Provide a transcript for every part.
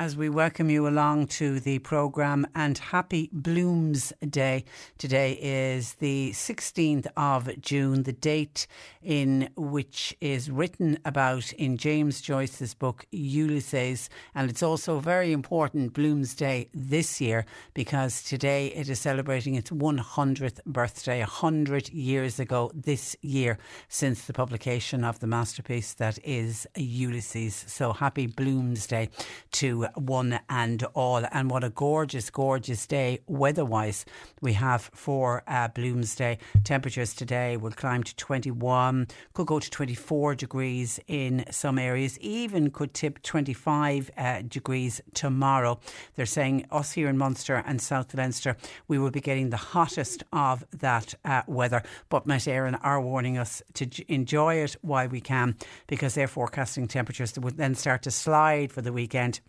as we welcome you along to the programme and happy Blooms Day. Today is the 16th of June, the date in which is written about in James Joyce's book Ulysses. And it's also very important Blooms Day this year because today it is celebrating its 100th birthday, 100 years ago this year since the publication of the masterpiece that is Ulysses. So happy Blooms Day to one and all. And what a gorgeous, gorgeous day weather-wise we have for uh, Bloomsday. Temperatures today will climb to 21, could go to 24 degrees in some areas, even could tip 25 uh, degrees tomorrow. They're saying us here in Munster and South Leinster, we will be getting the hottest of that uh, weather. But Met Éireann are warning us to enjoy it while we can because they're forecasting temperatures that would then start to slide for the weekend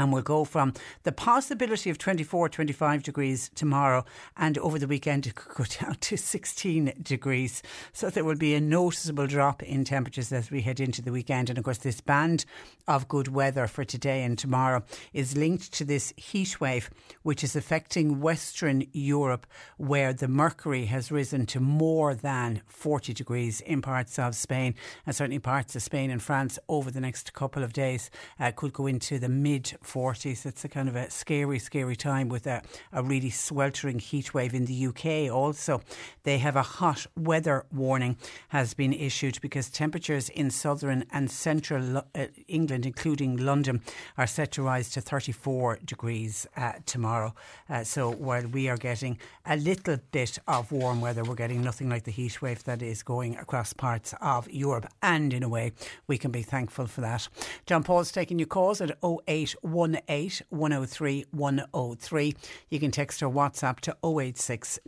and we'll go from the possibility of 24, 25 degrees tomorrow, and over the weekend it could go down to 16 degrees. So there will be a noticeable drop in temperatures as we head into the weekend. And of course, this band of good weather for today and tomorrow is linked to this heat wave, which is affecting Western Europe, where the mercury has risen to more than 40 degrees in parts of Spain, and certainly parts of Spain and France over the next couple of days. Uh, could go into the mid 40s. It's a kind of a scary, scary time with a, a really sweltering heat wave in the UK. Also, they have a hot weather warning has been issued because temperatures in southern and central uh, England, including London, are set to rise to 34 degrees uh, tomorrow. Uh, so while we are getting a little bit of warm weather, we're getting nothing like the heat wave that is going across parts of Europe. And in a way, we can be thankful for that. John Paul's taking your calls at 08 18 103 103. You can text or WhatsApp to 086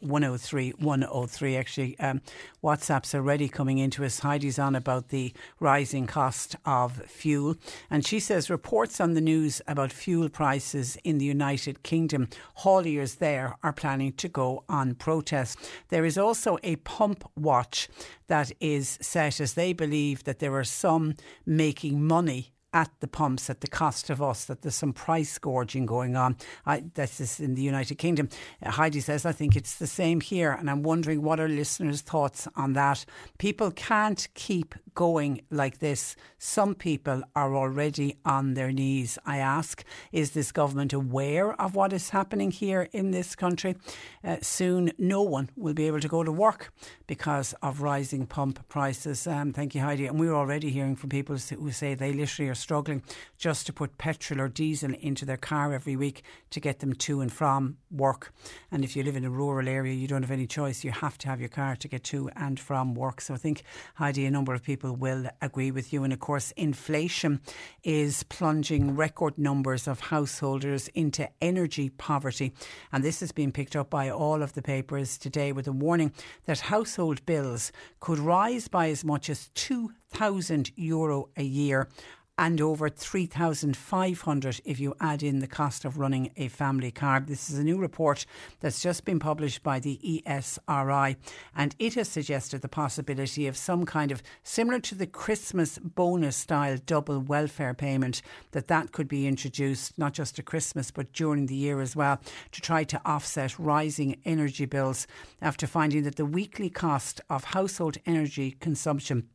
103 103. Actually, um, WhatsApp's already coming into us. Heidi's on about the rising cost of fuel. And she says reports on the news about fuel prices in the United Kingdom, hauliers there are planning to go on protest. There is also a pump watch that is set as they believe that there are some making money at the pumps at the cost of us, that there's some price gorging going on. I, this is in the United Kingdom. Uh, Heidi says, I think it's the same here. And I'm wondering what are listeners' thoughts on that. People can't keep going like this. Some people are already on their knees. I ask, is this government aware of what is happening here in this country? Uh, soon, no one will be able to go to work because of rising pump prices. Um, thank you, Heidi. And we're already hearing from people who say they literally are struggling just to put petrol or diesel into their car every week to get them to and from work. And if you live in a rural area, you don't have any choice. You have to have your car to get to and from work. So I think, Heidi, a number of people will agree with you. And of course, inflation is plunging record numbers of householders into energy poverty. And this has been picked up by all of the papers today with a warning that household bills could rise by as much as 2,000 euro a year and over 3,500 if you add in the cost of running a family car. This is a new report that's just been published by the ESRI, and it has suggested the possibility of some kind of similar to the Christmas bonus style double welfare payment that that could be introduced not just at Christmas but during the year as well to try to offset rising energy bills after finding that the weekly cost of household energy consumption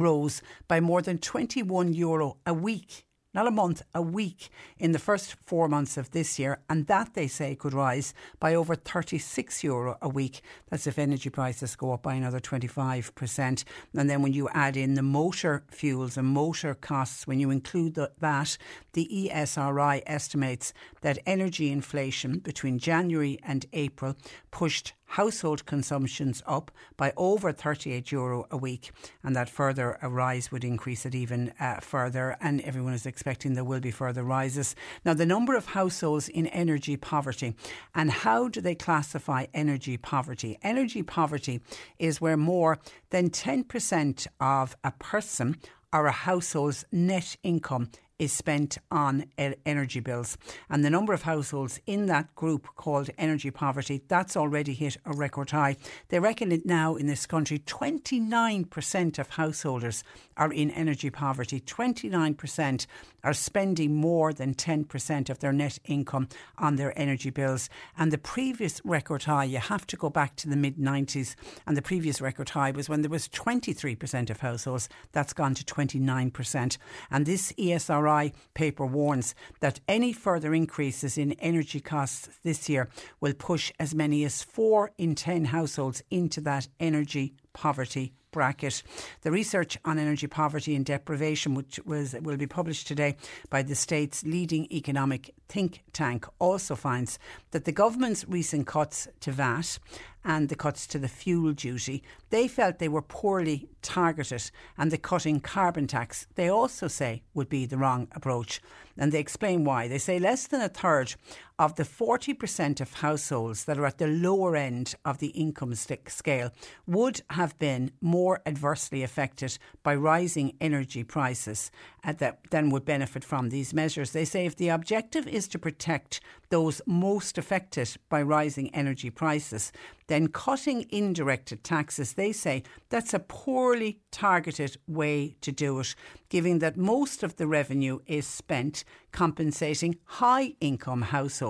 rose by more than 21 euro a week not a month, a week in the first four months of this year. And that, they say, could rise by over 36 euro a week. That's if energy prices go up by another 25%. And then when you add in the motor fuels and motor costs, when you include the, that, the ESRI estimates that energy inflation between January and April pushed household consumptions up by over 38 euro a week, and that further a rise would increase it even uh, further. And everyone is expecting there will be further rises. Now, the number of households in energy poverty, and how do they classify energy poverty? Energy poverty is where more than 10% of a person or a household's net income is spent on energy bills. And the number of households in that group called energy poverty, that's already hit a record high. They reckon it now in this country 29% of householders are in energy poverty. 29% are spending more than 10% of their net income on their energy bills. And the previous record high, you have to go back to the mid 90s, and the previous record high was when there was 23% of households. That's gone to 29%. And this ESRI paper warns that any further increases in energy costs this year will push as many as four in 10 households into that energy poverty bracket. The research on energy poverty and deprivation, which was will be published today by the state's leading economic think tank, also finds that the government's recent cuts to VAT and the cuts to the fuel duty, they felt they were poorly targeted, and the cutting carbon tax, they also say, would be the wrong approach. And they explain why. They say less than a third of the 40% of households that are at the lower end of the income scale would have been more adversely affected by rising energy prices uh, that then would benefit from these measures. They say if the objective is to protect those most affected by rising energy prices, then cutting indirect taxes, they say that's a poorly targeted way to do it, given that most of the revenue is spent compensating high income households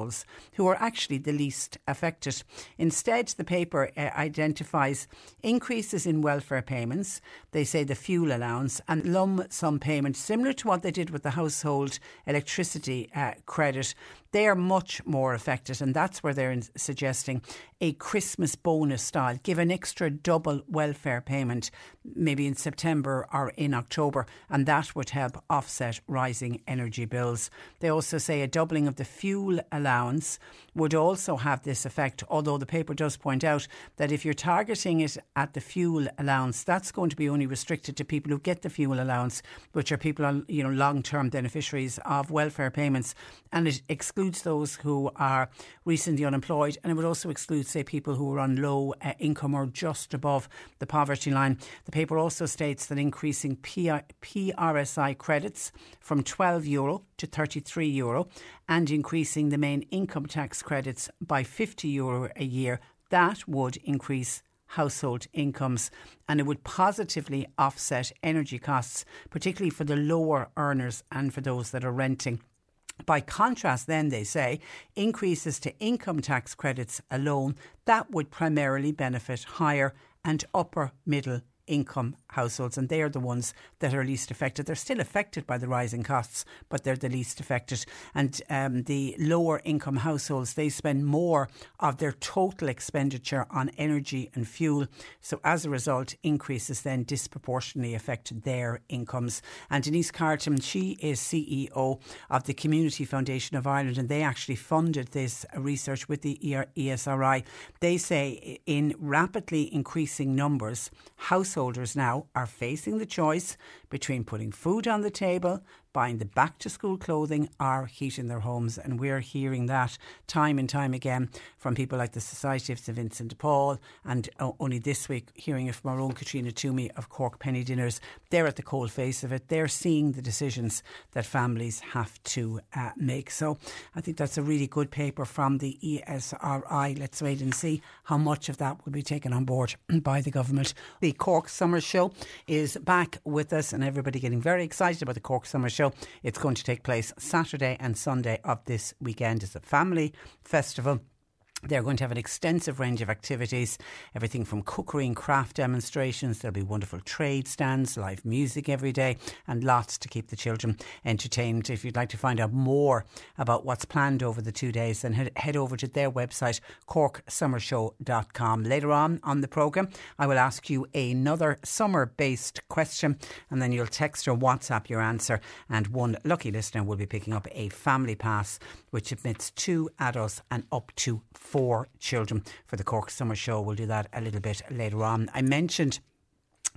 who are actually the least affected. Instead, the paper uh, identifies increases in welfare payments, they say the fuel allowance, and lump sum payments, similar to what they did with the household electricity uh, credit. They are much more affected, and that's where they're suggesting a Christmas bonus style, give an extra double welfare payment, maybe in September or in October, and that would help offset rising energy bills. They also say a doubling of the fuel allowance would also have this effect, although the paper does point out that if you're targeting it at the fuel allowance, that's going to be only restricted to people who get the fuel allowance, which are people on you know long-term beneficiaries of welfare payments, and it excludes those who are recently unemployed, and it would also exclude, say, people who are on low uh, income or just above the poverty line. The paper also states that increasing PRSI credits from 12 euro to 33 euro and increasing the main income tax credits by 50 euro a year, that would increase household incomes and it would positively offset energy costs, particularly for the lower earners and for those that are renting. By contrast, then they say increases to income tax credits alone that would primarily benefit higher and upper middle income households, and they are the ones that are least affected. They're still affected by the rising costs, but they're the least affected. And um, the lower income households, they spend more of their total expenditure on energy and fuel. So as a result, increases then disproportionately affect their incomes. And Denise Charlton, she is CEO of the Community Foundation of Ireland, and they actually funded this research with the ESRI. They say in rapidly increasing numbers, householders now are facing the choice between putting food on the table, buying the back to school clothing or heating their homes. And we're hearing that time and time again from people like the Society of St Vincent de Paul and uh, only this week hearing it from our own Katrina Twomey of Cork Penny Dinners. They're at the cold face of it. They're seeing the decisions that families have to uh, make. So I think that's a really good paper from the ESRI. Let's wait and see how much of that will be taken on board by the government. The Cork Summer Show is back with us and everybody getting very excited about the Cork Summer Show. It's going to take place Saturday and Sunday of this weekend. It's a family festival. They're going to have an extensive range of activities, everything from cookery and craft demonstrations. There'll be wonderful trade stands, live music every day, and lots to keep the children entertained. If you'd like to find out more about what's planned over the two days, then head over to their website, corksummershow.com. Later on on the programme, I will ask you another summer based question, and then you'll text or WhatsApp your answer. And one lucky listener will be picking up a family pass, which admits two adults and up to four children for the Cork Summer Show. We'll do that a little bit later on. I mentioned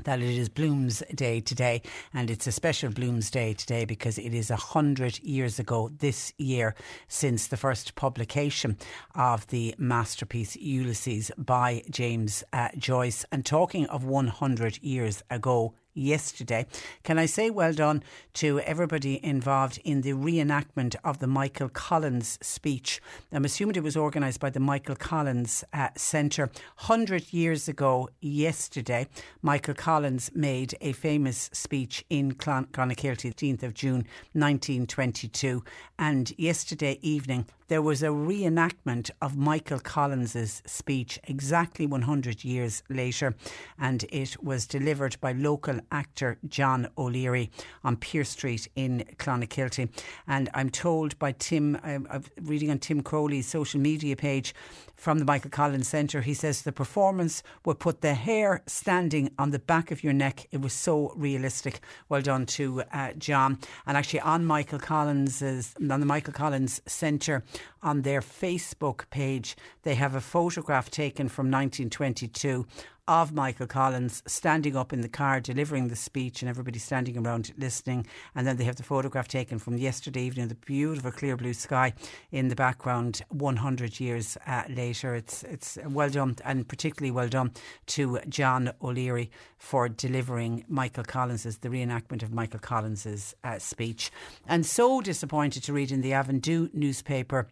that it is Blooms Day today, and it's a special Blooms Day today because it is a hundred years ago this year since the first publication of the masterpiece Ulysses by James uh, Joyce. And talking of 100 years ago, yesterday. Can I say well done to everybody involved in the reenactment of the Michael Collins speech? I'm assuming it was organised by the Michael Collins uh, Centre. 100 years ago, yesterday, Michael Collins made a famous speech in Clonakilty, 18th of June 1922. And yesterday evening, there was a reenactment of Michael Collins's speech exactly 100 years later, and it was delivered by local actor John O'Leary on Pearse Street in Clonakilty. And I'm told by Tim, I'm reading on Tim Crowley's social media page, from the Michael Collins Centre. He says the performance would put the hair standing on the back of your neck. It was so realistic. Well done to uh, John. And actually, on Michael Collins's on the Michael Collins Centre on their Facebook page, they have a photograph taken from 1922 of Michael Collins standing up in the car delivering the speech and everybody standing around listening. And then they have the photograph taken from yesterday evening, the beautiful clear blue sky in the background 100 years uh, later. It's, it's well done and particularly well done to John O'Leary for delivering Michael Collins's, the reenactment of Michael Collins's uh, speech. And so disappointed to read in the Avondhu newspaper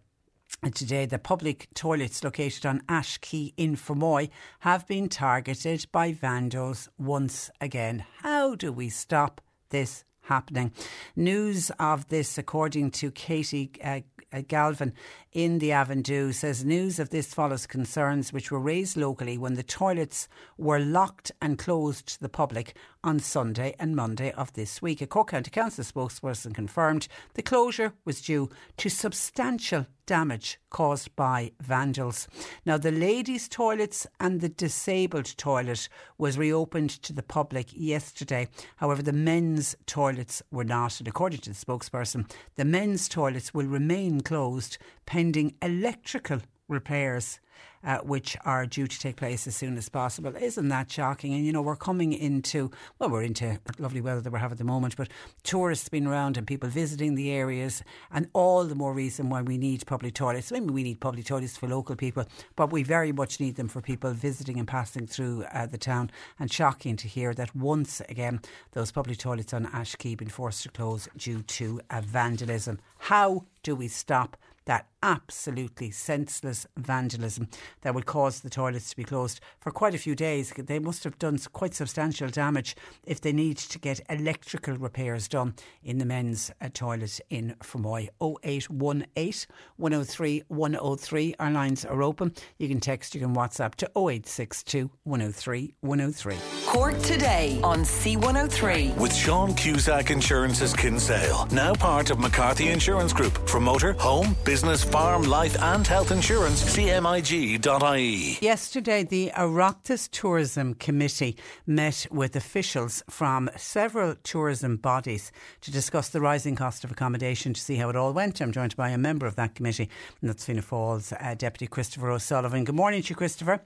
today, the public toilets located on Ash Quay in Fermoy have been targeted by vandals once again. How do we stop this happening? News of this, according to Katie uh, Galvin in the Avondhu, says news of this follows concerns which were raised locally when the toilets were locked and closed to the public on Sunday and Monday of this week. A Cork County Council spokesperson confirmed the closure was due to substantial damage caused by vandals. Now, the ladies' toilets and the disabled toilet was reopened to the public yesterday. However, the men's toilets were not. And according to the spokesperson, the men's toilets will remain closed pending electrical repairs uh, which are due to take place as soon as possible. Isn't that shocking? And you know, we're coming into, well, we're into lovely weather that we have at the moment, but tourists being around and people visiting the areas, and all the more reason why we need public toilets. Maybe we need public toilets for local people, but we very much need them for people visiting and passing through uh, the town. And shocking to hear that once again, those public toilets on Ash Quay been forced to close due to uh, vandalism. How do we stop that absolutely senseless vandalism that would cause the toilets to be closed for quite a few days. They must have done quite substantial damage if they need to get electrical repairs done in the men's uh, toilet in Fermoy. 0818 103 103. Our lines are open. You can text, you can WhatsApp to 0862 103 103. Cork today on C103. With Sean Cusack Insurance's Kinsale, now part of McCarthy Insurance Group for motor, home, business, farm, life, and health insurance, cmig.ie. Yesterday, the Oireachtas Tourism Committee met with officials from several tourism bodies to discuss the rising cost of accommodation to see how it all went. I'm joined by a member of that committee, and that's Fianna Fáil's uh, Deputy Christopher O'Sullivan. Good morning to you, Christopher.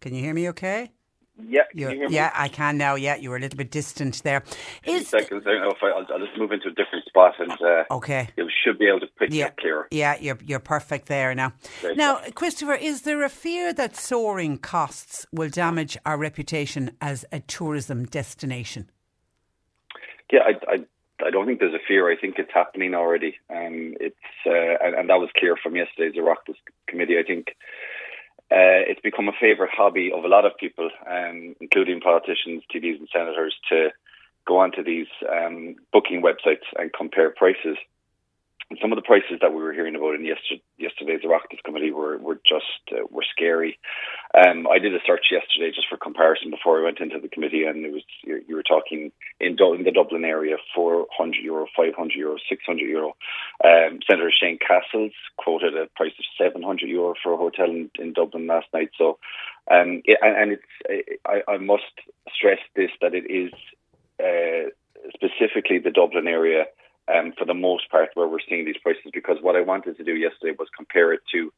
Can you hear me okay? Yeah, can you hear me? yeah, I can now. Yeah, you were a little bit distant there. Is seconds. I will I'll, just move into a different spot and uh, okay, you should be able to pick yeah, clearer. Yeah, you're you're perfect there now. Great now. Christopher, is there a fear that soaring costs will damage our reputation as a tourism destination? Yeah, I, I I don't think there's a fear. I think it's happening already. Um, it's uh, and, and, that was clear from yesterday's Oireachtas committee. I think uh, it's become a favourite hobby of a lot of people, um, including politicians, TDs, and senators, to go onto these um, booking websites and compare prices some of the prices that we were hearing about in yesterday, yesterday's Oireachtas committee were were just uh, were scary. Um, I did a search yesterday just for comparison before I went into the committee, and it was you, you were talking in, in the Dublin area, four hundred euro, five hundred euro, six hundred euro. Um, Senator Shane Cassells quoted a price of seven hundred euro for a hotel in, in Dublin last night. So, um, it, and it's I, I must stress this that it is uh, specifically the Dublin area um, for the most part where we're seeing these prices because what I wanted to do yesterday was compare it to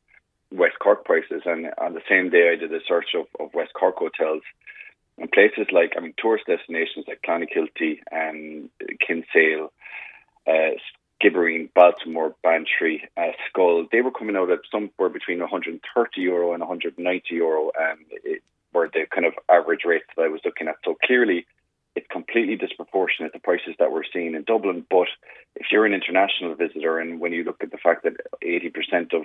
West Cork prices. And on the same day, I did a search of, of West Cork hotels and places like, I mean, tourist destinations like Clonakilty and Kinsale, uh, Skibbereen, Baltimore, Bantry, uh, Schull, they were coming out at somewhere between 130 euro and 190 euro, um, it, were the kind of average rates that I was looking at. So clearly, it's completely disproportionate the prices that we're seeing in Dublin. But if you're an international visitor, and when you look at the fact that 80% of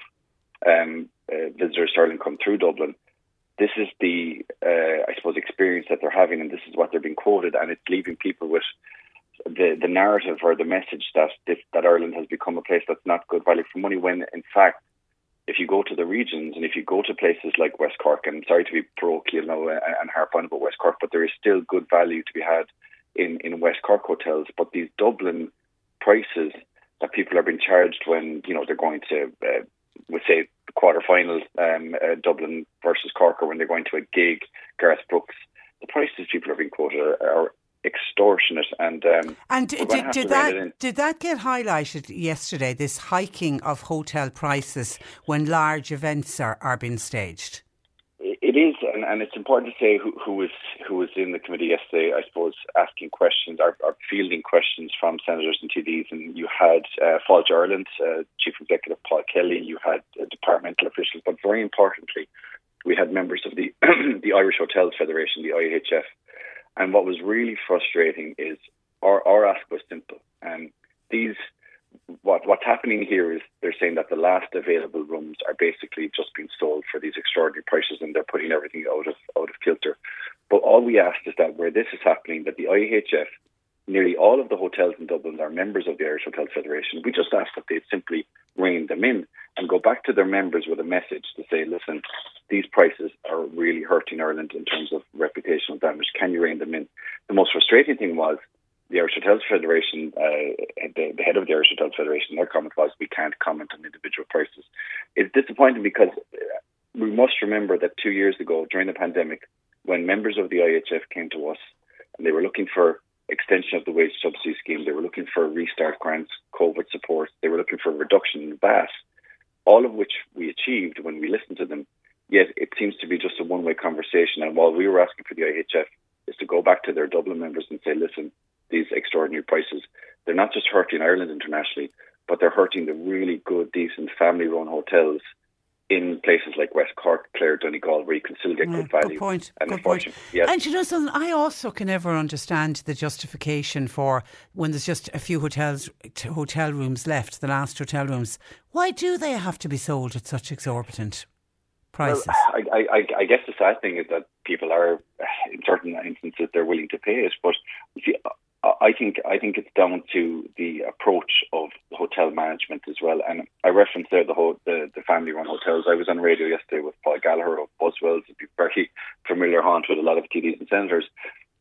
um, uh, visitors starting come through Dublin, this is the, uh, I suppose, experience that they're having, and this is what they're being quoted, and it's leaving people with the the narrative or the message that this, that Ireland has become a place that's not good value for money. When in fact if you go to the regions and if you go to places like West Cork, and sorry to be parochial now and harp on about West Cork, but there is still good value to be had in, in West Cork hotels. But these Dublin prices that people are being charged when you know they're going to, uh, we say, quarterfinals, um, uh, Dublin versus Cork, or when they're going to a gig, Garth Brooks, the prices people are being quoted are, are extortionate. And um, and did, did that did that get highlighted yesterday? This hiking of hotel prices when large events are, are being staged. It is, and, and it's important to say who, who was who was in the committee yesterday. I suppose asking questions or, or fielding questions from senators and TDs, and you had uh, Fáilte Ireland uh, Chief Executive Paul Kelly, and you had uh, departmental officials, but very importantly, we had members of the the Irish Hotels Federation, the IHF, and what was really frustrating is our, our ask was simple. Um, these what what's happening here is they're saying that the last available rooms are basically just being sold for these extraordinary prices, and they're putting everything out of out of kilter. But all we ask is that where this is happening, that the IHF, nearly all of the hotels in Dublin are members of the Irish Hotel Federation. We just ask that they simply rein them in and go back to their members with a message to say, listen, these prices are really hurting Ireland in terms of reputational damage. Can you rein them in? The most frustrating thing was the Irish Hotels Federation, uh, the, the, head of the Irish Hotels Federation, their comment was, we can't comment on individual prices. It's disappointing because we must remember that two years ago, during the pandemic, when members of the IHF came to us and they were looking for extension of the wage subsidy scheme, they were looking for restart grants, COVID support, they were looking for a reduction in VAT, all of which we achieved when we listened to them. Yet it seems to be just a one way conversation. And while we were asking for the IHF is to go back to their Dublin members and say, listen, these extraordinary prices, they're not just hurting Ireland internationally, but they're hurting the really good, decent family run hotels in places like West Cork, Clare, Donegal, where you can still get yeah, good value. Good point. And good point. Yes. And you know something, I also can never understand the justification for when there's just a few hotels, hotel rooms left, the last hotel rooms. Why do they have to be sold at such exorbitant prices? Well, I, I, I guess the sad thing is that people are, in certain instances, they're willing to pay it. But see, I think I think it's down to the approach of hotel management as well. And I referenced there the whole the, the family run hotels. I was on radio yesterday with Paul Gallagher of Buswells, a very familiar haunt with a lot of TDs and senators.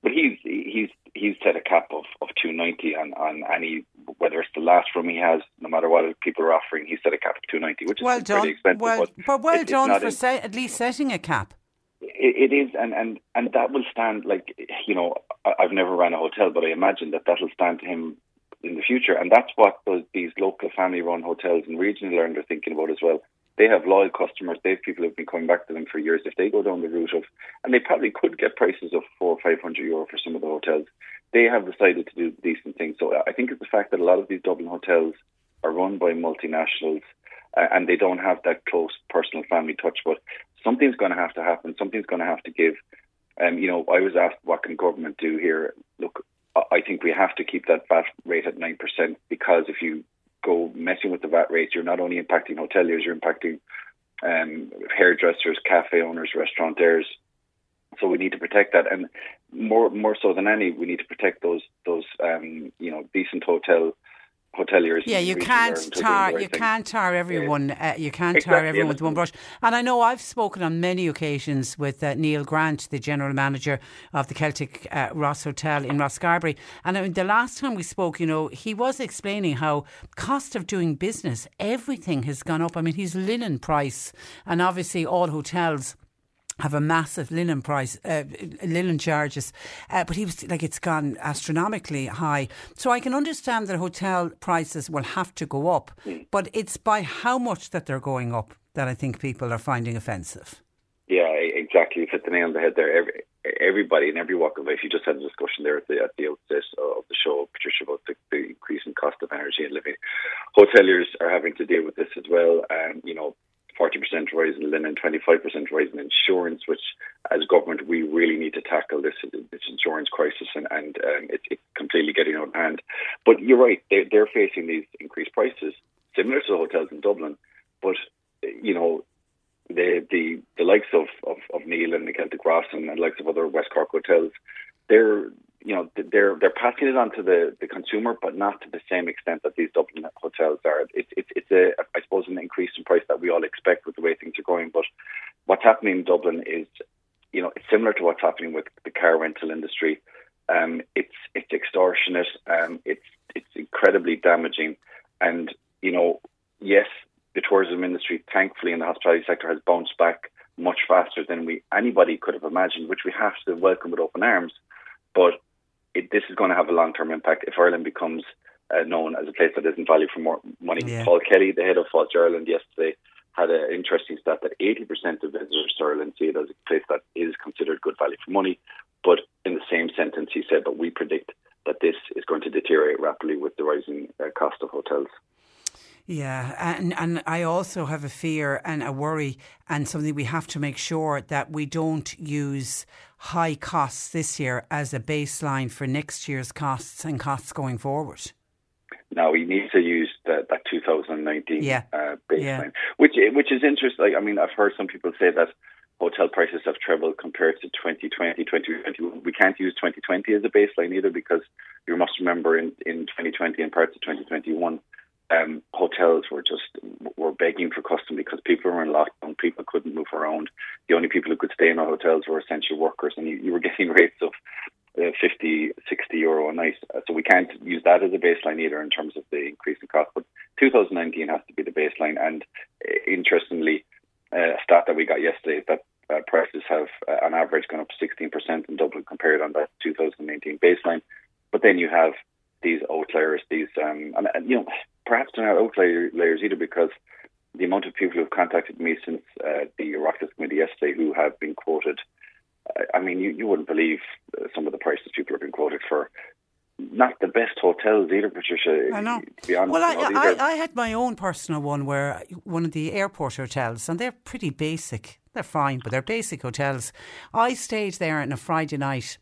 But he's he's he's set a cap of, of two ninety on, on any whether it's the last room he has, no matter what people are offering, he's set a cap of two ninety, which well is done. pretty expensive. Well, but, but well done for se- at least setting a cap. It, it is, and, and and that will stand. Like you know, I've never ran a hotel, but I imagine that that'll stand to him in the future, and that's what those, these local family-run hotels and regional are thinking about as well. they have loyal customers. They have people who've been coming back to them for years. If they go down the route of, and they probably could get prices of four or five hundred euro for some of the hotels, they have decided to do decent things. So I think it's the fact that a lot of these Dublin hotels are run by multinationals uh, and they don't have that close personal family touch. But something's going to have to happen. Something's going to have to give. Um, you know, I was asked what can government do here. Look, I think we have to keep that VAT rate at nine percent because if you go messing with the VAT rates, you're not only impacting hoteliers, you're impacting um, hairdressers, cafe owners, restaurateurs. So we need to protect that, and more more so than any, we need to protect those those um, you know decent hotel hoteliers. Yeah, you can't tar you thing. can't tar everyone. Uh, you can't exactly. tar everyone with one brush. And I know I've spoken on many occasions with uh, Neil Grant, the general manager of the Celtic uh, Ross Hotel in Rosscarbery. And I mean, the last time we spoke, you know, he was explaining how cost of doing business, everything has gone up. I mean, his linen price, and obviously all hotels have a massive linen price, uh, linen charges, uh, but he was like it's gone astronomically high. So I can understand that hotel prices will have to go up, mm. but it's by how much that they're going up that I think people are finding offensive. Yeah, exactly. You hit the nail on the head there. Every, everybody in every walk of life. You just had a discussion there at the at the outset of the show, Patricia, about the, the increasing cost of energy and living. Hoteliers are having to deal with this as well, and you know 40% rise in linen, 25% rise in insurance, which as government we really need to tackle this, this insurance crisis and, and um, it, it's completely getting out of hand. But you're right, they're, they're facing these increased prices, similar to the hotels in Dublin, but you know, the the, the likes of, of, of Neil and the Celtic Ross and the likes of other West Cork hotels, they're you know they're they're passing it on to the, the consumer, but not to the same extent that these Dublin hotels are. It's it's it's a I suppose an increase in price that we all expect with the way things are going. But what's happening in Dublin is, you know, it's similar to what's happening with the car rental industry. Um, it's it's extortionate. Um, it's it's incredibly damaging, and you know, yes, the tourism industry, thankfully, in the hospitality sector, has bounced back much faster than we anybody could have imagined, which we have to welcome with open arms. But it, this is going to have a long term impact if Ireland becomes uh, known as a place that isn't valued for more money. Yeah. Paul Kelly, the head of Fáilte Ireland, yesterday had an interesting stat that 80% of visitors to Ireland see it as a place that is considered good value for money. But in the same sentence, he said, but we predict that this is going to deteriorate rapidly with the rising uh, cost of hotels. Yeah, and and I also have a fear and a worry and something we have to make sure that we don't use high costs this year as a baseline for next year's costs and costs going forward. Now we need to use the, that 2019 yeah. uh, baseline, yeah. which which is interesting. I mean, I've heard some people say that hotel prices have trebled compared to 2020, 2021. We can't use 2020 as a baseline either because you must remember in, in 2020 and parts of 2021, um, hotels were just were begging for custom because people were in lockdown. People couldn't move around. The only people who could stay in our hotels were essential workers, and you, you were getting rates of uh, 50, 60 euro a night. Uh, so we can't use that as a baseline either in terms of the increase in cost. But 2019 has to be the baseline. And uh, interestingly, uh, a stat that we got yesterday that uh, prices have, uh, on average, gone up 16% in Dublin compared on that 2019 baseline. But then you have these outliers, these, um, and, and you know, perhaps they're not outliers either because the amount of people who have contacted me since uh, the Oireachtas Committee yesterday who have been quoted, I mean, you, you wouldn't believe uh, some of the prices people have been quoted for. Not the best hotels either, Patricia. I know. To be honest, well, I, I, I, had my own personal one where one of the airport hotels, and they're pretty basic. They're fine, but they're basic hotels. I stayed there on a Friday night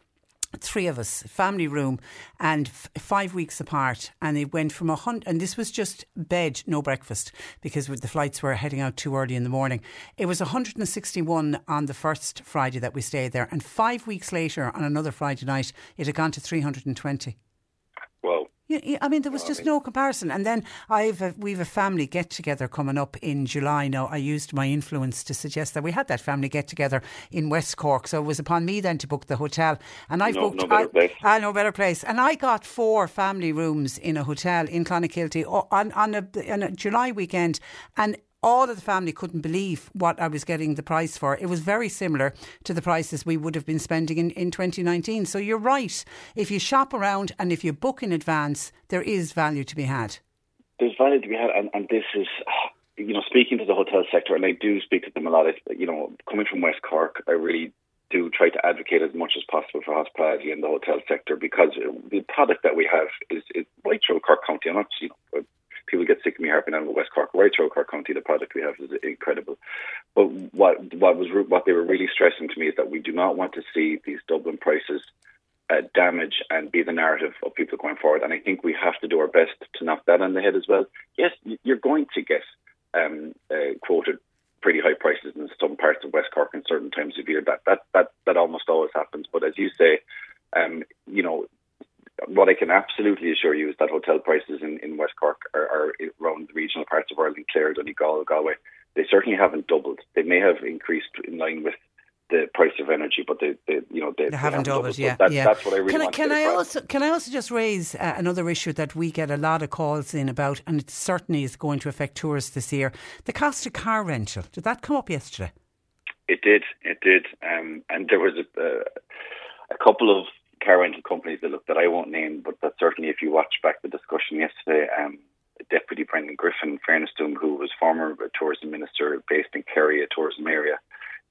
three of us, family room, and f- five weeks apart. And it went from a hundred, and this was just bed, no breakfast, because the flights were heading out too early in the morning. It was 161 on the first Friday that we stayed there, and five weeks later, on another Friday night, it had gone to 320. I mean, there was just no comparison. And then I've a, we've a family get together coming up in July. Now, I used my influence to suggest that we had that family get together in West Cork. So it was upon me then to book the hotel. And I no, booked. No better place. I, I know better place. And I got four family rooms in a hotel in Clonakilty on on a, on a July weekend, and all of the family couldn't believe what I was getting the price for. It was very similar to the prices we would have been spending in, in 2019. So you're right. If you shop around and if you book in advance, there is value to be had. There's value to be had, and, and this is you know, speaking to the hotel sector, and I do speak to them a lot. You know, coming from West Cork, I really do try to advocate as much as possible for hospitality in the hotel sector because the product that we have is, is right through Cork County. I'm not, you know, people get sick of me harping on West Cork, right through Cork County. The product we have is incredible. But what what was what they were really stressing to me is that we do not want to see these Dublin prices uh, damage and be the narrative of people going forward. And I think we have to do our best to knock that on the head as well. Yes, you're going to get um, uh, quoted pretty high prices in some parts of West Cork in certain times of year. That that that that almost always happens. But as you say, um, you know, what I can absolutely assure you is that hotel prices in, in West Cork are, are around the regional parts of Ireland, Clare, Donegal, Galway. They certainly haven't doubled. They may have increased in line with the price of energy, but they, they you know, they, they haven't doubled. Yeah, that, yeah. That's what I really can want I, can to I also can I also just raise uh, another issue that we get a lot of calls in about, and it certainly is going to affect tourists this year. The cost of car rental. Did that come up yesterday? It did. It did. Um, and there was a, uh, a couple of car rental companies that look that I won't name, but that certainly, if you watch back the discussion yesterday, um, Deputy Brendan Griffin, fairness to him, who was former tourism minister based in Kerry, a tourism area,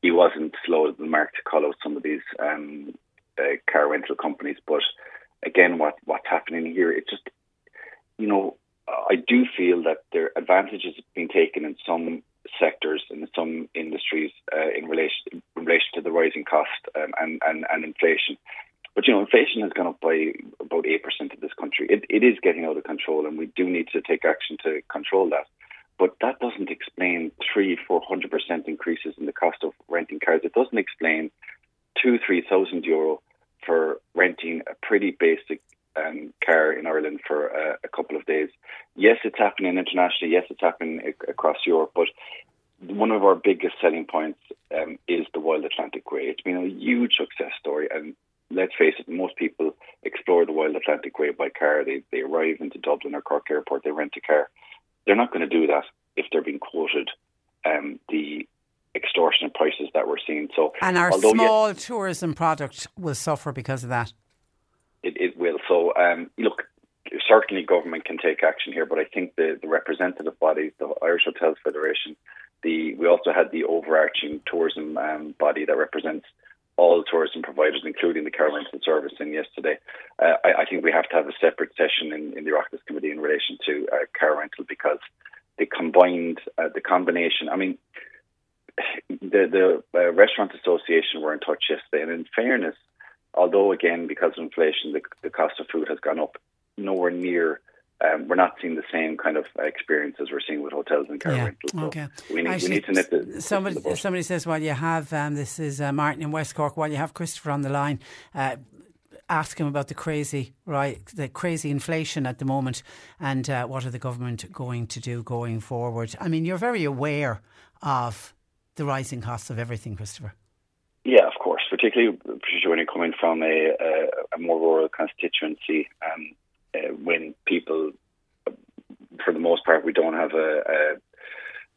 he wasn't slow to the mark to call out some of these um, uh, car rental companies. But again, what what's happening here? It just, you know, I do feel that there advantages have been taken in some sectors and in some industries uh, in relation in relation to the rising cost um, and, and and inflation. But you know, inflation has gone up by about eight percent in this country. It, it is getting out of control, and we do need to take action to control that. But that doesn't explain three, four hundred percent increases in the cost of renting cars. It doesn't explain two, three thousand euro for renting a pretty basic um, car in Ireland for uh, a couple of days. Yes, it's happening internationally. Yes, it's happening across Europe. But one of our biggest selling points um, is the Wild Atlantic Way. It's been a huge success story, and let's face it, most people explore the Wild Atlantic Way by car. They they arrive into Dublin or Cork Airport, they rent a car they're not going to do that if they're being quoted um, the extortionate prices that we're seeing. So, and our small tourism product will suffer because of that. It, it will. So, um, look, certainly government can take action here, but I think the, the representative bodies, the Irish Hotels Federation, the we also had the overarching tourism um, body that represents all tourism providers, including the car rental service, in yesterday. Uh, I, I, think we have to have a separate session in, in the Oireachtas Committee in relation to uh, car rental because the combined, uh, the combination. I mean, the the uh, Restaurant Association were in touch yesterday, and in fairness, although again because of inflation, the, the cost of food has gone up, nowhere near um, we're not seeing the same kind of experiences we're seeing with hotels and car yeah. rentals. So okay. We need, Actually, we need to nip the, somebody, the somebody says, while you have, um, this is uh, Martin in West Cork, while you have Christopher on the line, uh, ask him about the crazy, right, the crazy inflation at the moment and uh, what are the government going to do going forward. I mean, you're very aware of the rising costs of everything, Christopher. Yeah, of course, particularly when you're coming from a, a, a more rural constituency. Um, uh, when people, for the most part, we don't have a, a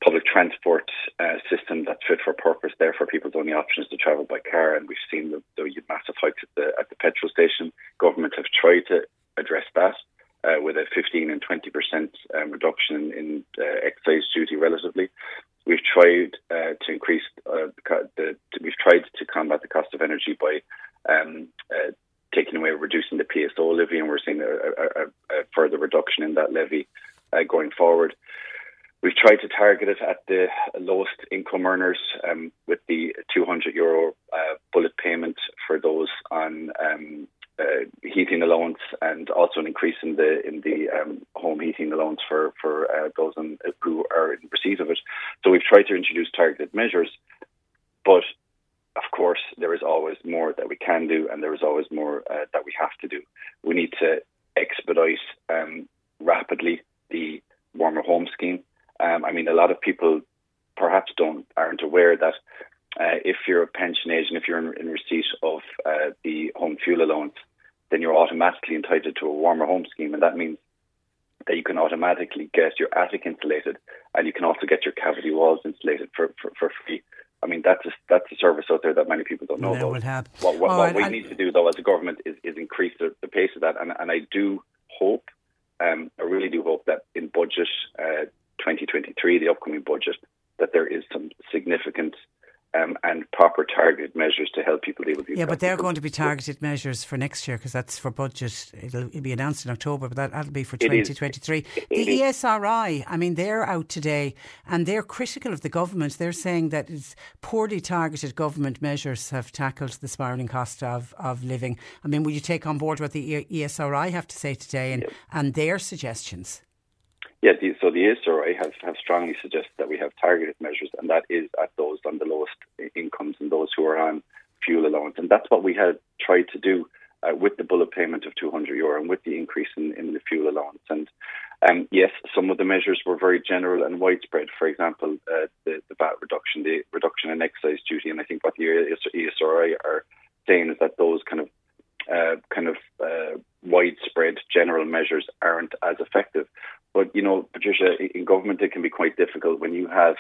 public transport uh, system that's fit for purpose. Therefore, people's only option is to travel by car, and we've seen the, the massive hikes at the at the petrol station. Government have tried to address that. Uh, with a 15 and 20 percent um, reduction in uh, excise duty, relatively, we've tried uh, to increase uh, the, we've tried to combat the cost of energy by um, uh, taking away, reducing the PSO levy, and we're seeing a, a, a further reduction in that levy uh, going forward. We've tried to target it at the lowest income earners um, with the 200 euro uh, bullet payment for those on um, uh, heating allowance, and also an increase in the in the um, home heating allowance for for uh, those who are in receipt of it. So we've tried to introduce targeted measures, but of course, there is always more that we can do, and there is always more uh, that we have to do. We need to expedite um, rapidly the warmer home scheme. Um, I mean, a lot of people perhaps don't aren't aware that uh, if you're a pension and if you're in, in receipt of uh, the home fuel allowance, then you're automatically entitled to a warmer home scheme, and that means that you can automatically get your attic insulated, and you can also get your cavity walls insulated for, for, for free. I mean, that's a, that's a service out there that many people don't know about. What, what, what we need to do, though, as a government, is, is increase the, the pace of that. And, and I do hope, um, I really do hope that in budget uh, 2023, the upcoming budget, that there is some significant um, and proper targeted measures to help people deal with these. Yeah, but they're going to be targeted measures for next year because that's for budget. It'll, it'll, be announced in October, but that, that'll be for 2023. the ESRI, I mean, they're out today and they're critical of the government. They're saying that it's poorly targeted government measures have tackled the spiralling cost of, of living. I mean, will you take on board what the ESRI have to say today and, and their suggestions? Yeah, the, so the ESRI have, have strongly suggested that we have targeted measures, and that is at those on the lowest incomes and those who are on fuel allowance. And that's what we had tried to do uh, with the bullet payment of 200 euro and with the increase in, in the fuel allowance. And um, yes, some of the measures were very general and widespread. For example, uh, the, the VAT reduction, the reduction in excise duty, and I think what the ESRI are saying is that those kind of uh, kind of uh, widespread general measures aren't as effective. But you know, Patricia, in government it can be quite difficult when you have,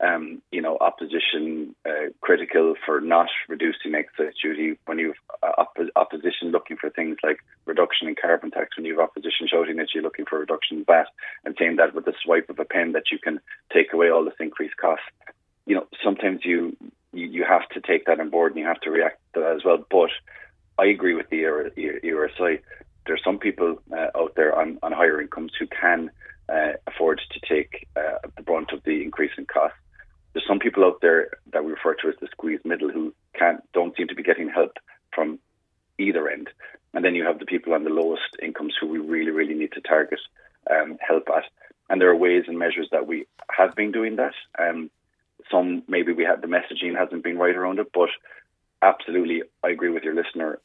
um, you know, opposition uh, critical for not reducing excise duty. When you've uh, op- opposition looking for things like reduction in carbon tax. When you have opposition shouting that you're looking for a reduction in VAT and saying that with the swipe of a pen that you can take away all this increased cost. You know, sometimes you you, you have to take that on board and you have to react to that as well. But I agree with the ESRI there's some people uh, out there on, on higher incomes who can uh, afford to take uh, the brunt of the increase in cost. There's some people out there that we refer to as the squeezed middle who can't don't seem to be getting help from either end. And then you have the people on the lowest incomes who we really, really need to target um, help at. And there are ways and measures that we have been doing that. Um, some maybe we had the messaging hasn't been right around it, but absolutely, I agree with your listener.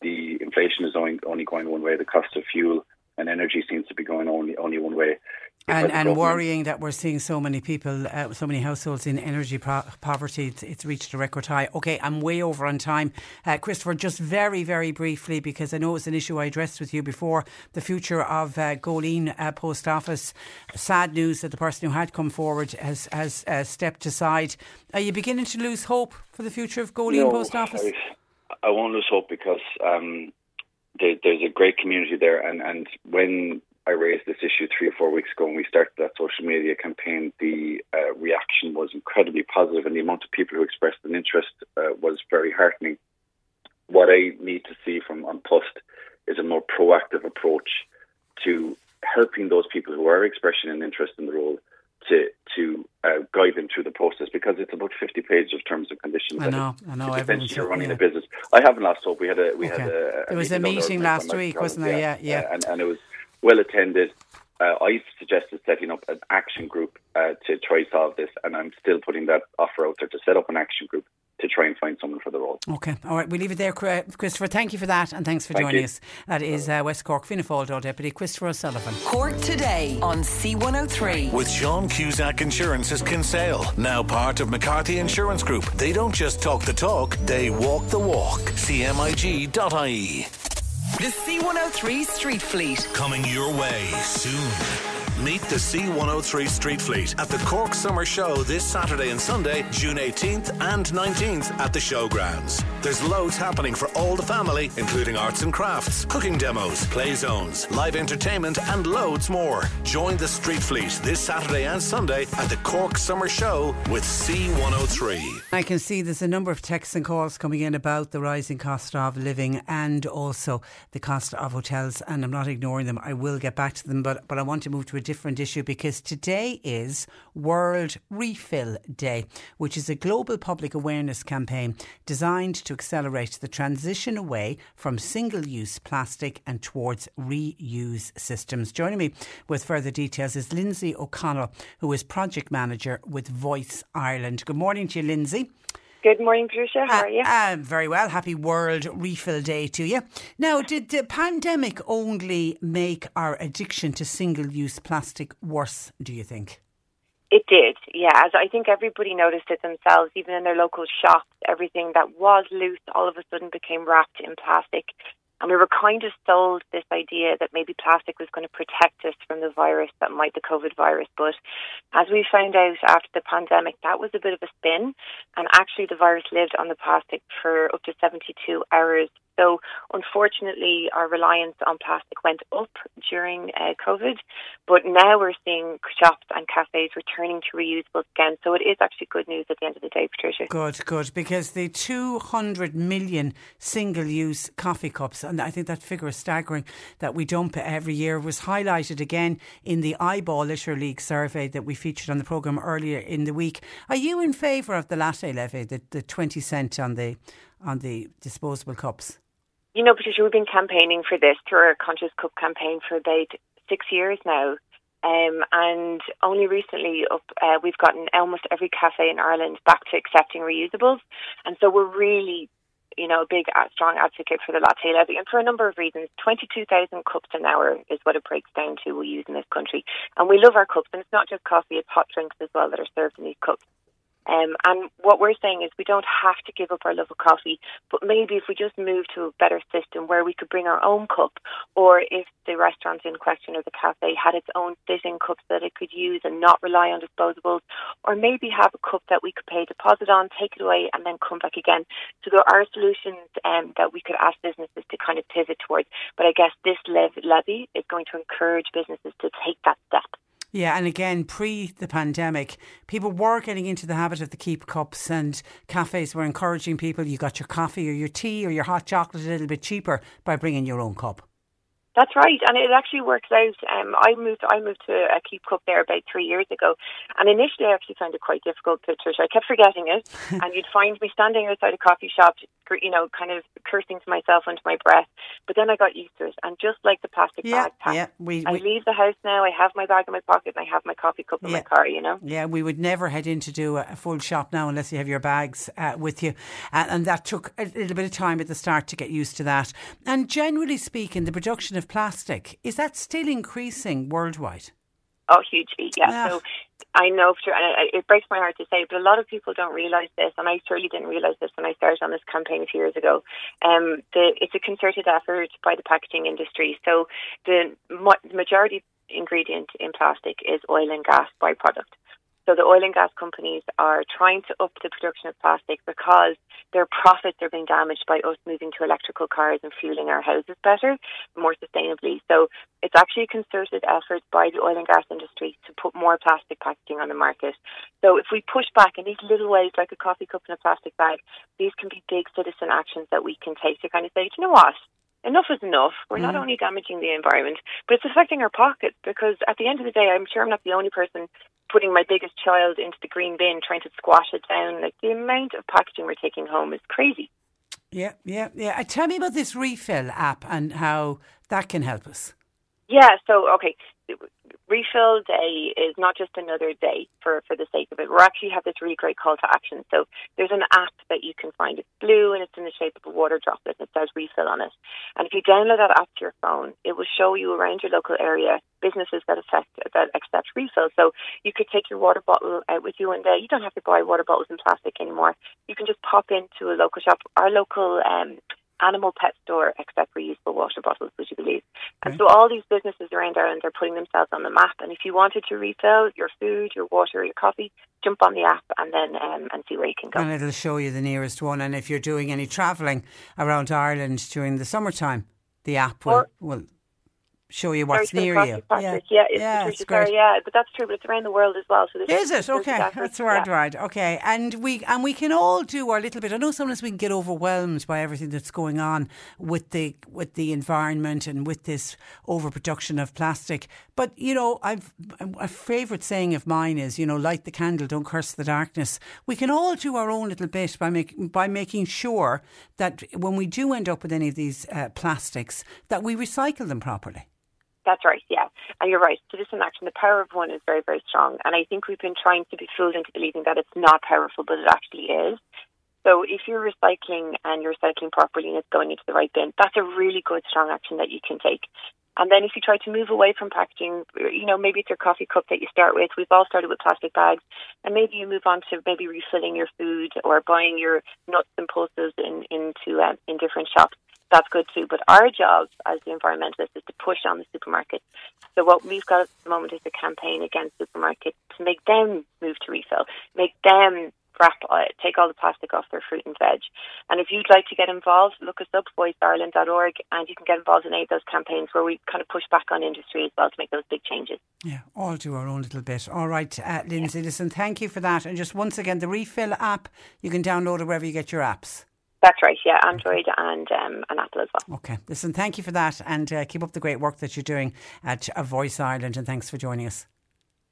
The inflation is only, only going one way. The cost of fuel and energy seems to be going only only one way. And, and worrying that we're seeing so many people, uh, so many households in energy pro- poverty. It's, it's, reached a record high. Okay, I'm way over on time. Uh, Christopher, just very, very briefly, because I know it's an issue I addressed with you before the future of uh, Goleen uh, Post Office. Sad news that the person who had come forward has, has uh, stepped aside. Are you beginning to lose hope for the future of Goleen no, Post Office? I, I won't lose hope because um, there, there's a great community there, and, and when I raised this issue three or four weeks ago when we started that social media campaign, the uh, reaction was incredibly positive, and the amount of people who expressed an interest uh, was very heartening. What I need to see from An Post is a more proactive approach to helping those people who are expressing an interest in the role to to uh, guide them through the process because it's about fifty pages of terms and conditions. I know, I know. Eventually, you're running yeah. a business. I haven't lost hope. We had a we okay. had a. There was a meeting last week, wasn't there? Yeah, yeah. yeah. and, and it was well attended. Uh, I suggested setting up an action group uh, to try solve this, and I'm still putting that offer out there to set up an action group to try and find someone for the role. Okay, all right, we'll leave it there, Christopher. Thank you for that, and thanks for Thank joining you. us. That is uh, West Cork Fianna Fáil Deputy Christopher O'Sullivan. Cork today on C103. With Sean Cusack Insurance's Kinsale, now part of McCarthy Insurance Group. They don't just talk the talk, they walk the walk. CMIG.ie. The C103 Street Fleet. Coming your way soon. Meet the C103 Street Fleet at the Cork Summer Show this Saturday and Sunday, June 18th and 19th at the showgrounds. There's loads happening for all the family, including arts and crafts, cooking demos, play zones, live entertainment, and loads more. Join the Street Fleet this Saturday and Sunday at the Cork Summer Show with C103. I can see there's a number of texts and calls coming in about the rising cost of living and also the cost of hotels, and I'm not ignoring them. I will get back to them, but, but I want to move to a different issue because today is World Refill Day, which is a global public awareness campaign designed to accelerate the transition away from single use plastic and towards reuse systems. Joining me with further details is Lindsay O'Connell, who is project manager with Voice Ireland. Good morning to you, Lindsay. Good morning, Patricia. How are you? Uh, very well. Happy World Refill Day to you. Now, did the pandemic only make our addiction to single use plastic worse, do you think? It did, yeah. As I think everybody noticed it themselves, even in their local shops, everything that was loose all of a sudden became wrapped in plastic. And we were kind of sold this idea that maybe plastic was going to protect us from the virus that might the COVID virus. But as we found out after the pandemic, that was a bit of a spin. And actually, the virus lived on the plastic for up to 72 hours So, unfortunately, our reliance on plastic went up during uh, COVID, but now we're seeing shops and cafes returning to reusables again. So, it is actually good news at the end of the day, Patricia. Good, good, because the 200 million single use coffee cups, and I think that figure is staggering, that we dump every year was highlighted again in the IBAL Litter League survey that we featured on the programme earlier in the week. Are you in favour of the latte levy, the, the 20 cent on the on the disposable cups? You know, Patricia, we've been campaigning for this through our Conscious Cup campaign for about six years now. Um, and only recently, up, uh, we've gotten almost every cafe in Ireland back to accepting reusables, and so we're really, you know, a big, uh, strong advocate for the latte levy, and for a number of reasons. Twenty-two thousand cups an hour is what it breaks down to. We use in this country, and we love our cups, and it's not just coffee; it's hot drinks as well that are served in these cups. Um, and what we're saying is we don't have to give up our love of coffee, but maybe if we just move to a better system where we could bring our own cup, or if the restaurant in question or the cafe had its own sitting cups that it could use and not rely on disposables, or maybe have a cup that we could pay a deposit on, take it away, and then come back again. So there are solutions um, that we could ask businesses to kind of pivot towards. But I guess this levy is going to encourage businesses to take that step. Yeah, and again, pre the pandemic, people were getting into the habit of the keep cups, and cafes were encouraging people. You got your coffee or your tea or your hot chocolate a little bit cheaper by bringing your own cup. That's right, and it actually works out. Um, I moved. I moved to a Keep Cup there about three years ago, and initially I actually found it quite difficult, to Patricia. I kept forgetting it, and you'd find me standing outside a coffee shop, you know, kind of cursing to myself under my breath. But then I got used to it, and just like the plastic yeah, bag pack, yeah, we, I we, leave the house now. I have my bag in my pocket, and I have my coffee cup in Yeah. my car. You know. Yeah, we would never head in to do a a full shop now unless you have your bags uh, with you. And, and that took a little bit of time at the start to get used to that. And generally speaking, the production of plastic, is that still increasing worldwide? Oh, hugely, yeah. Yeah. So I know, for, and it breaks my heart to say, but a lot of people don't realise this, and I certainly didn't realise this when I started on this campaign a few years ago. Um, the, it's a concerted effort by the packaging industry. So the ma- majority ingredient in plastic is oil and gas byproduct. So the oil and gas companies are trying to up the production of plastic because their profits are being damaged by us moving to electrical cars and fueling our houses better, more sustainably. So it's actually a concerted effort by the oil and gas industry to put more plastic packaging on the market. So if we push back in these little ways, like a coffee cup in a plastic bag, these can be big citizen actions that we can take to kind of say, "Do you know what? Enough is enough. We're not only damaging the environment, but it's affecting our pockets because at the end of the day, I'm sure I'm not the only person putting my biggest child into the green bin trying to squash it down. Like the amount of packaging we're taking home is crazy. Yeah, yeah, yeah. Uh, Tell me about this refill app and how that can help us. Yeah, so okay, refill day is not just another day for for the sake of it. We actually have this really great call to action. So there's an app that you can find. It's blue and it's in the shape of a water droplet. and It says refill on it. And if you download that app to your phone, it will show you around your local area businesses that affect that accept refills. So you could take your water bottle out with you one day. You don't have to buy water bottles in plastic anymore. You can just pop into a local shop. Our local um, animal pet store accept reusable water bottles, would you believe? And so all these businesses around Ireland are putting themselves on the map. And if you wanted to refill your food, your water, your coffee, jump on the app and then um, and see where you can go. And it'll show you the nearest one. And if you're doing any travelling around Ireland during the summertime, the app will, Or- will show you what's near you. package. Yeah, it's yeah, Patricia, it's yeah, but that's true. But it's around the world as well. So Is it okay? That's right, yeah. right. Okay, and we and we can all do our little bit. I know sometimes we can get overwhelmed by everything that's going on with the with the environment and with this overproduction of plastic. But you know, I've a favourite saying of mine is, you know, light the candle, don't curse the darkness. We can all do our own little bit by making by making sure that when we do end up with any of these uh, plastics, that we recycle them properly. That's right, yeah. And you're right. Citizen action, the power of one is very, very strong. And I think we've been trying to be fooled into believing that it's not powerful, but it actually is. So if you're recycling and you're recycling properly and it's going into the right bin, that's a really good, strong action that you can take. And then if you try to move away from packaging, you know, maybe it's your coffee cup that you start with. We've all started with plastic bags. And maybe you move on to maybe refilling your food or buying your nuts and pulses in, into um, in different shops. That's good too. But our job as the environmentalists is to push on the supermarkets. So what we've got at the moment is a campaign against supermarkets to make them move to refill, make them wrap, uh, take all the plastic off their fruit and veg. And if you'd like to get involved, look us up, voiceireland.org, and you can get involved in any of those campaigns where we kind of push back on industry as well to make those big changes. Yeah, all do our own little bit. All right, uh, Lindsay, yeah. listen, thank you for that. And just once again, the Refill app, you can download it wherever you get your apps. That's right, yeah, Android and um, and Apple as well. Okay, listen, thank you for that, and uh, keep up the great work that you're doing at Voice Ireland, and thanks for joining us.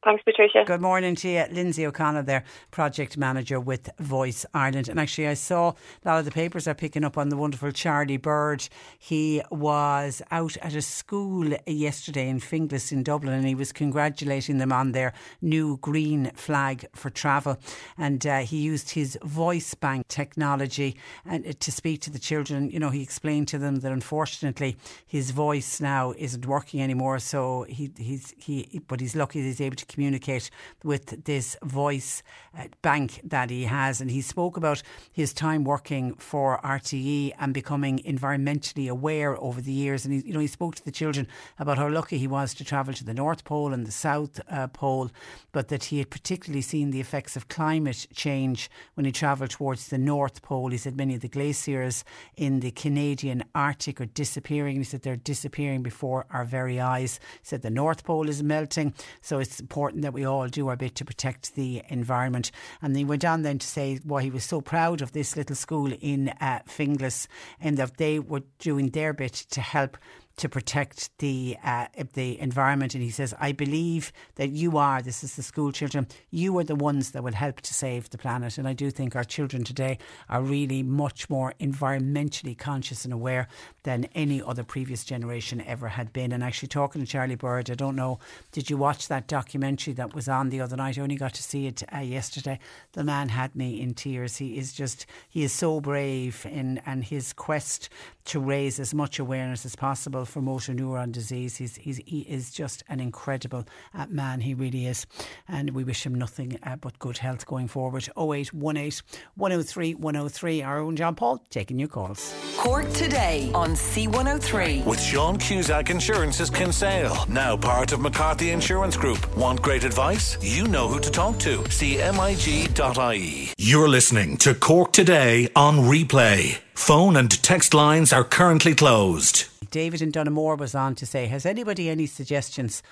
Thanks, Patricia. Good morning to you. Lindsay O'Connor there, project manager with Voice Ireland. And actually, I saw a lot of the papers are picking up on the wonderful Charlie Bird. He was out at a school yesterday in Finglas in Dublin and he was congratulating them on their new green flag for travel. And uh, he used his voice bank technology and uh, to speak to the children. You know, he explained to them that unfortunately his voice now isn't working anymore. So he, he's, he, but he's lucky he's able to communicate with this voice uh, bank that he has. And he spoke about his time working for RTE and becoming environmentally aware over the years. And he, you know, he spoke to the children about how lucky he was to travel to the North Pole and the South uh, Pole, but that he had particularly seen the effects of climate change when he travelled towards the North Pole. He said many of the glaciers in the Canadian Arctic are disappearing. He said they're disappearing before our very eyes. He said the North Pole is melting, so it's important that we all do our bit to protect the environment. And he went on then to say why he was so proud of this little school in uh, Finglas and that they were doing their bit to help to protect the uh, the environment. And he says, I believe that you are, this is the school children, you are the ones that will help to save the planet. And I do think our children today are really much more environmentally conscious and aware than any other previous generation ever had been. And actually, talking to Charlie Bird, I don't know, did you watch that documentary that was on the other night? I only got to see it uh, yesterday. The man had me in tears. He is just, he is so brave in and his quest to raise as much awareness as possible for motor neuron disease. He's, he's he is just an incredible uh, man. He really is, and we wish him nothing uh, but good health going forward. 0818 103 103. Our own John Paul taking your calls. Cork today on C103 with Sean Cusack Insurance's Kinsale, now part of McCarthy Insurance Group. Want great advice? You know who to talk to. CMIG.ie. You're listening to Cork today on replay. Phone and text lines are currently closed. David in Dunamore was on to say, Has anybody any suggestions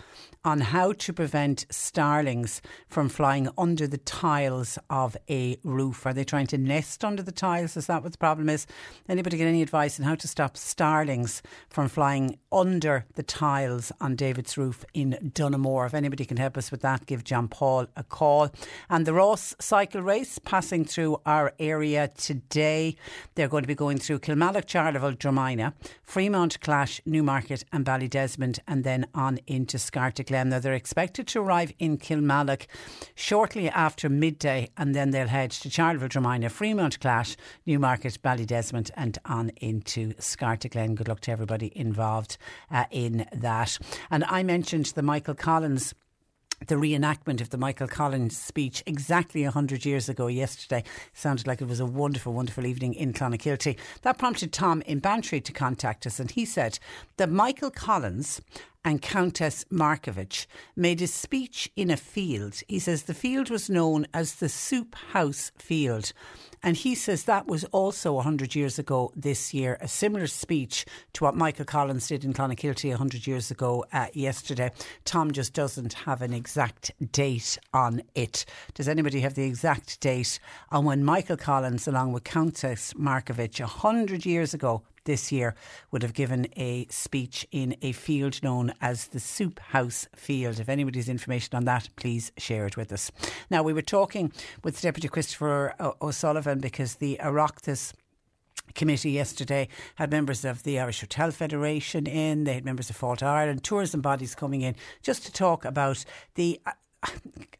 on how to prevent starlings from flying under the tiles of a roof? Are they trying to nest under the tiles? Is that what the problem is? Anybody get any advice on how to stop starlings from flying under the tiles on David's roof in Dunamore? If anybody can help us with that, give John Paul a call. And the Rás cycle race passing through our area today. They're going to be going through Kilmallock, Charleville, Dromina, Freemount, Clash, Newmarket, and Ballydesmond, and then on into Scartaglen. Now, they're expected to arrive in Kilmallock shortly after midday, and then they'll head to Charleville, Dromina, Freemount, Clash, Newmarket, Ballydesmond, and on into Scartaglen. Good luck to everybody involved uh, in that. And I mentioned the Michael Collins the reenactment of the Michael Collins speech exactly 100 years ago yesterday. Sounded like it was a wonderful, wonderful evening in Clonakilty. That prompted Tom in Bantry to contact us, and he said that Michael Collins and Countess Markievicz made a speech in a field. He says the field was known as the Soup House Field. And he says that was also 100 years ago this year, a similar speech to what Michael Collins did in Clonakilty 100 years ago uh, yesterday. Tom just doesn't have an exact date on it. Does anybody have the exact date on when Michael Collins, along with Countess Markievicz, 100 years ago, this year would have given a speech in a field known as the Soup House Field. If anybody's information on that, please share it with us. Now, we were talking with Deputy Christopher O'Sullivan because the Oireachtas committee yesterday had members of the Irish Hotel Federation in, they had members of Fáilte Ireland, tourism bodies coming in just to talk about the.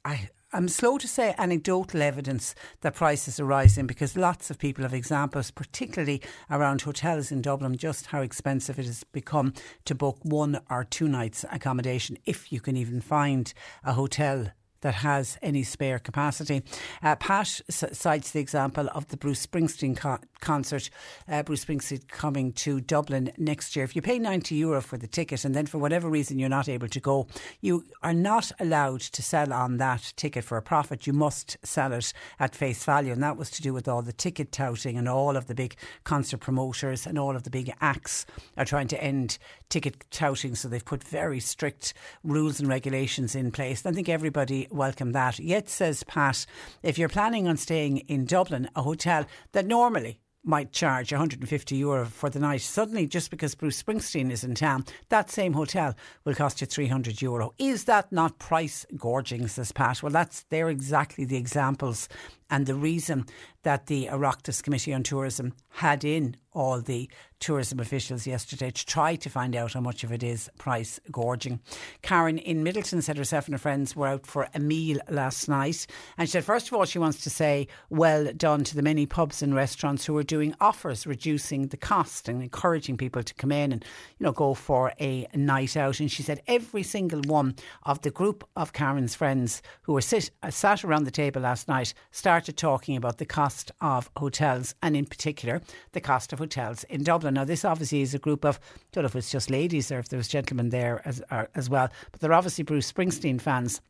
I, I'm slow to say anecdotal evidence that prices are rising because lots of people have examples, particularly around hotels in Dublin, just how expensive it has become to book one or two nights accommodation if you can even find a hotel that has any spare capacity. Uh, Pat cites the example of the Bruce Springsteen co- concert, uh, Bruce Springsteen coming to Dublin next year. If you pay 90 euro for the ticket and then for whatever reason you're not able to go, you are not allowed to sell on that ticket for a profit. You must sell it at face value. And that was to do with all the ticket touting and all of the big concert promoters and all of the big acts are trying to end ticket touting. So they've put very strict rules and regulations in place. I think everybody welcomed that. Yet, says Pat, if you're planning on staying in Dublin, a hotel that normally might charge 150 euro for the night. Suddenly, just because Bruce Springsteen is in town, that same hotel will cost you 300 euro. Is that not price gorging, says Pat? Well, that's they're exactly the examples and the reason that the Oireachtas Committee on Tourism had in all the tourism officials yesterday to try to find out how much of it is price gorging. Karen in Midleton said herself and her friends were out for a meal last night. And she said, first of all, she wants to say well done to the many pubs and restaurants who are doing offers, reducing the cost and encouraging people to come in and, you know, go for a night out. And she said, every single one of the group of Karen's friends who were sit, uh, sat around the table last night started talking about the cost of hotels and, in particular, the cost of hotels in Dublin. Now, this obviously is a group of, I don't know if it's just ladies or if there's gentlemen there as, uh, as well, but they're obviously Bruce Springsteen fans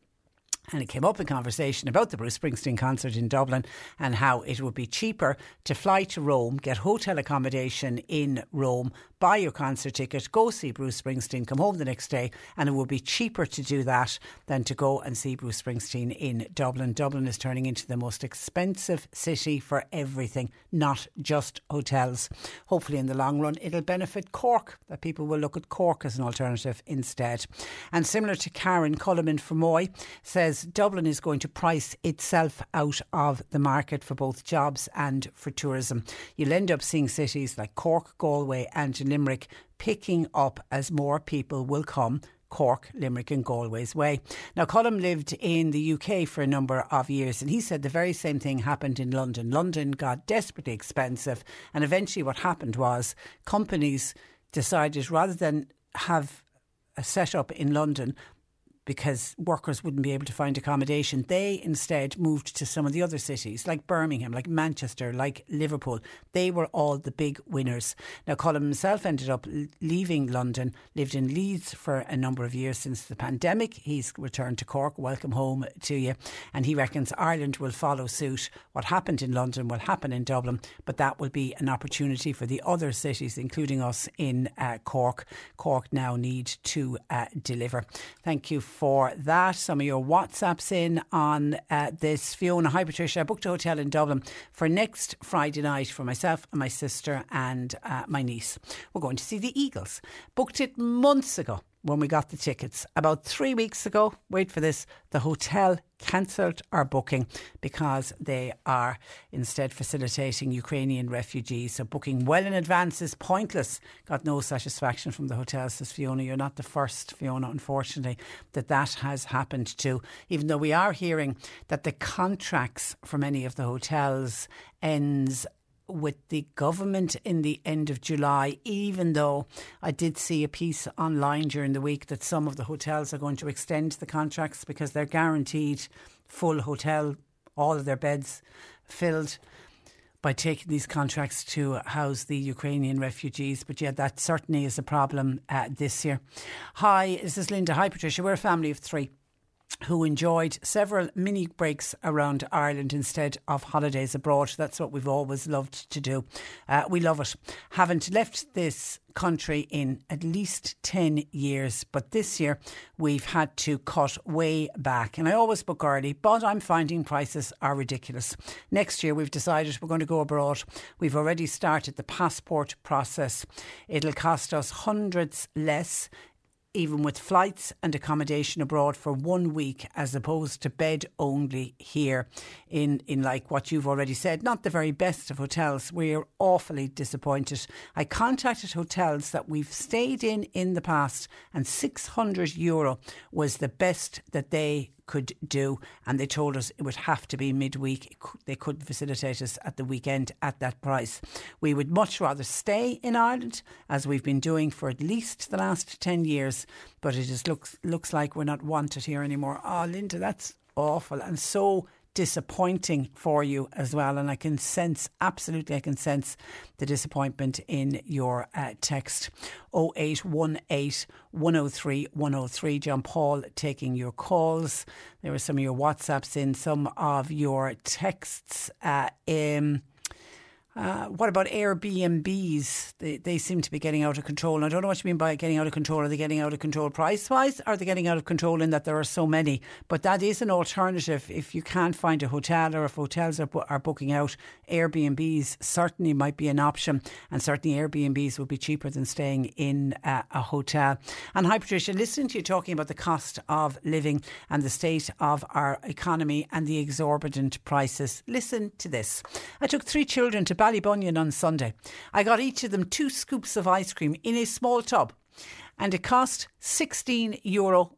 and it came up in conversation about the Bruce Springsteen concert in Dublin and how it would be cheaper to fly to Rome, get hotel accommodation in Rome, buy your concert ticket, go see Bruce Springsteen, come home the next day, and it would be cheaper to do that than to go and see Bruce Springsteen in Dublin. Dublin is turning into the most expensive city for everything, not just hotels. Hopefully, in the long run, it'll benefit Cork, that people will look at Cork as an alternative instead. And similar to Karen Culliman in Fermoy says, Dublin is going to price itself out of the market for both jobs and for tourism. You'll end up seeing cities like Cork, Galway, and Limerick picking up as more people will come Cork, Limerick, and Galway's way. Now, Colm lived in the UK for a number of years, and he said the very same thing happened in London. London got desperately expensive, and eventually, what happened was companies decided rather than have a set up in London, because workers wouldn't be able to find accommodation. They instead moved to some of the other cities, like Birmingham, like Manchester, like Liverpool. They were all the big winners. Now, Colm himself ended up leaving London, lived in Leeds for a number of years since the pandemic. He's returned to Cork. Welcome home to you. And he reckons Ireland will follow suit. What happened in London will happen in Dublin, but that will be an opportunity for the other cities, including us in uh, Cork. Cork now need to uh, deliver. Thank you for that. Some of your WhatsApps in on uh, this. Fiona, hi Patricia. I booked a hotel in Dublin for next Friday night for myself and my sister and uh, my niece. We're going to see the Eagles. Booked it months ago when we got the tickets. About three weeks ago, wait for this, the hotel cancelled our booking because they are instead facilitating Ukrainian refugees. So booking well in advance is pointless. Got no satisfaction from the hotel, says Fiona. You're not the first, Fiona, unfortunately, that that has happened to. Even though we are hearing that the contracts for many of the hotels ends with the government in the end of July, even though I did see a piece online during the week that some of the hotels are going to extend the contracts because they're guaranteed full hotel, all of their beds filled by taking these contracts to house the Ukrainian refugees. But yeah, that certainly is a problem uh, this year. Hi, this is Linda. Hi, Patricia. We're a family of three who enjoyed several mini breaks around Ireland instead of holidays abroad. That's what we've always loved to do. Uh, we love it. Haven't left this country in at least 10 years, but this year we've had to cut way back. And I always book early, but I'm finding prices are ridiculous. Next year we've decided we're going to go abroad. We've already started the passport process. It'll cost us hundreds less even with flights and accommodation abroad for one week as opposed to bed only here in, in like what you've already said, not the very best of hotels. We're awfully disappointed. I contacted hotels that we've stayed in in the past and 600 euro was the best that they could do. And they told us it would have to be midweek. They couldn't facilitate us at the weekend at that price. We would much rather stay in Ireland, as we've been doing for at least the last 10 years, but it just looks, looks like we're not wanted here anymore. Oh, Linda, that's awful and so disappointing for you as well. And I can sense, absolutely, I can sense the disappointment in your uh, text 0818 103 103. John Paul taking your calls. There were some of your WhatsApps in, some of your texts. Uh, in, uh, what about Airbnbs? They, they seem to be getting out of control. And I don't know what you mean by getting out of control. Are they getting out of control price wise? Are they getting out of control in that there are so many? But that is an alternative. If you can't find a hotel or if hotels are, are booking out, Airbnbs certainly might be an option. And certainly Airbnbs will be cheaper than staying in uh, a hotel. And hi, Patricia, listening to you talking about the cost of living and the state of our economy and the exorbitant prices, listen to this. I took three children to Ballybunion on Sunday. I got each of them two scoops of ice cream in a small tub and it cost €16.50 euro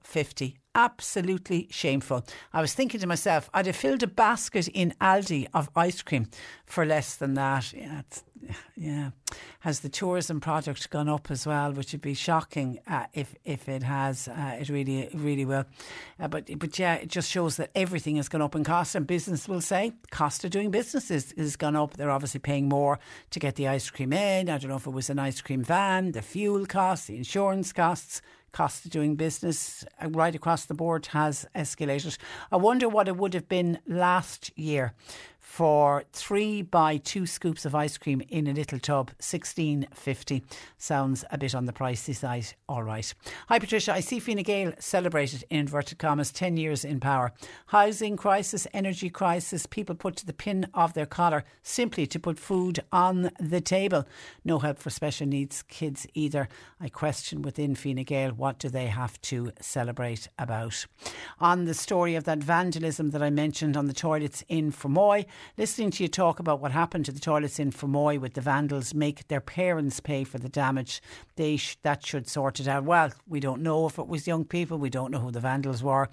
absolutely shameful. I was thinking to myself, I'd have filled a basket in Aldi of ice cream for less than that. Yeah, yeah. Has the tourism product gone up as well, which would be shocking uh, if if it has. Uh, it really really will. Uh, but but yeah, it just shows that everything has gone up in cost, and business will say cost of doing business is, is gone up. They're obviously paying more to get the ice cream in. I don't know if it was an ice cream van, the fuel costs, the insurance costs cost of doing business uh, right across the board has escalated. I wonder what it would have been last year for three by two scoops of ice cream in a little tub, sixteen fifty. Sounds a bit on the pricey side. All right. Hi Patricia, I see Fine Gael celebrated in inverted commas ten years in power. Housing crisis, energy crisis, people put to the pin of their collar simply to put food on the table. No help for special needs kids either. I question within Fine Gael what do they have to celebrate about. On the story of that vandalism that I mentioned on the toilets in Fermoy, listening to you talk about what happened to the toilets in Fermoy with the vandals make their parents pay for the damage. They sh- that should sort it out. Well, we don't know if it was young people. We don't know who the vandals were.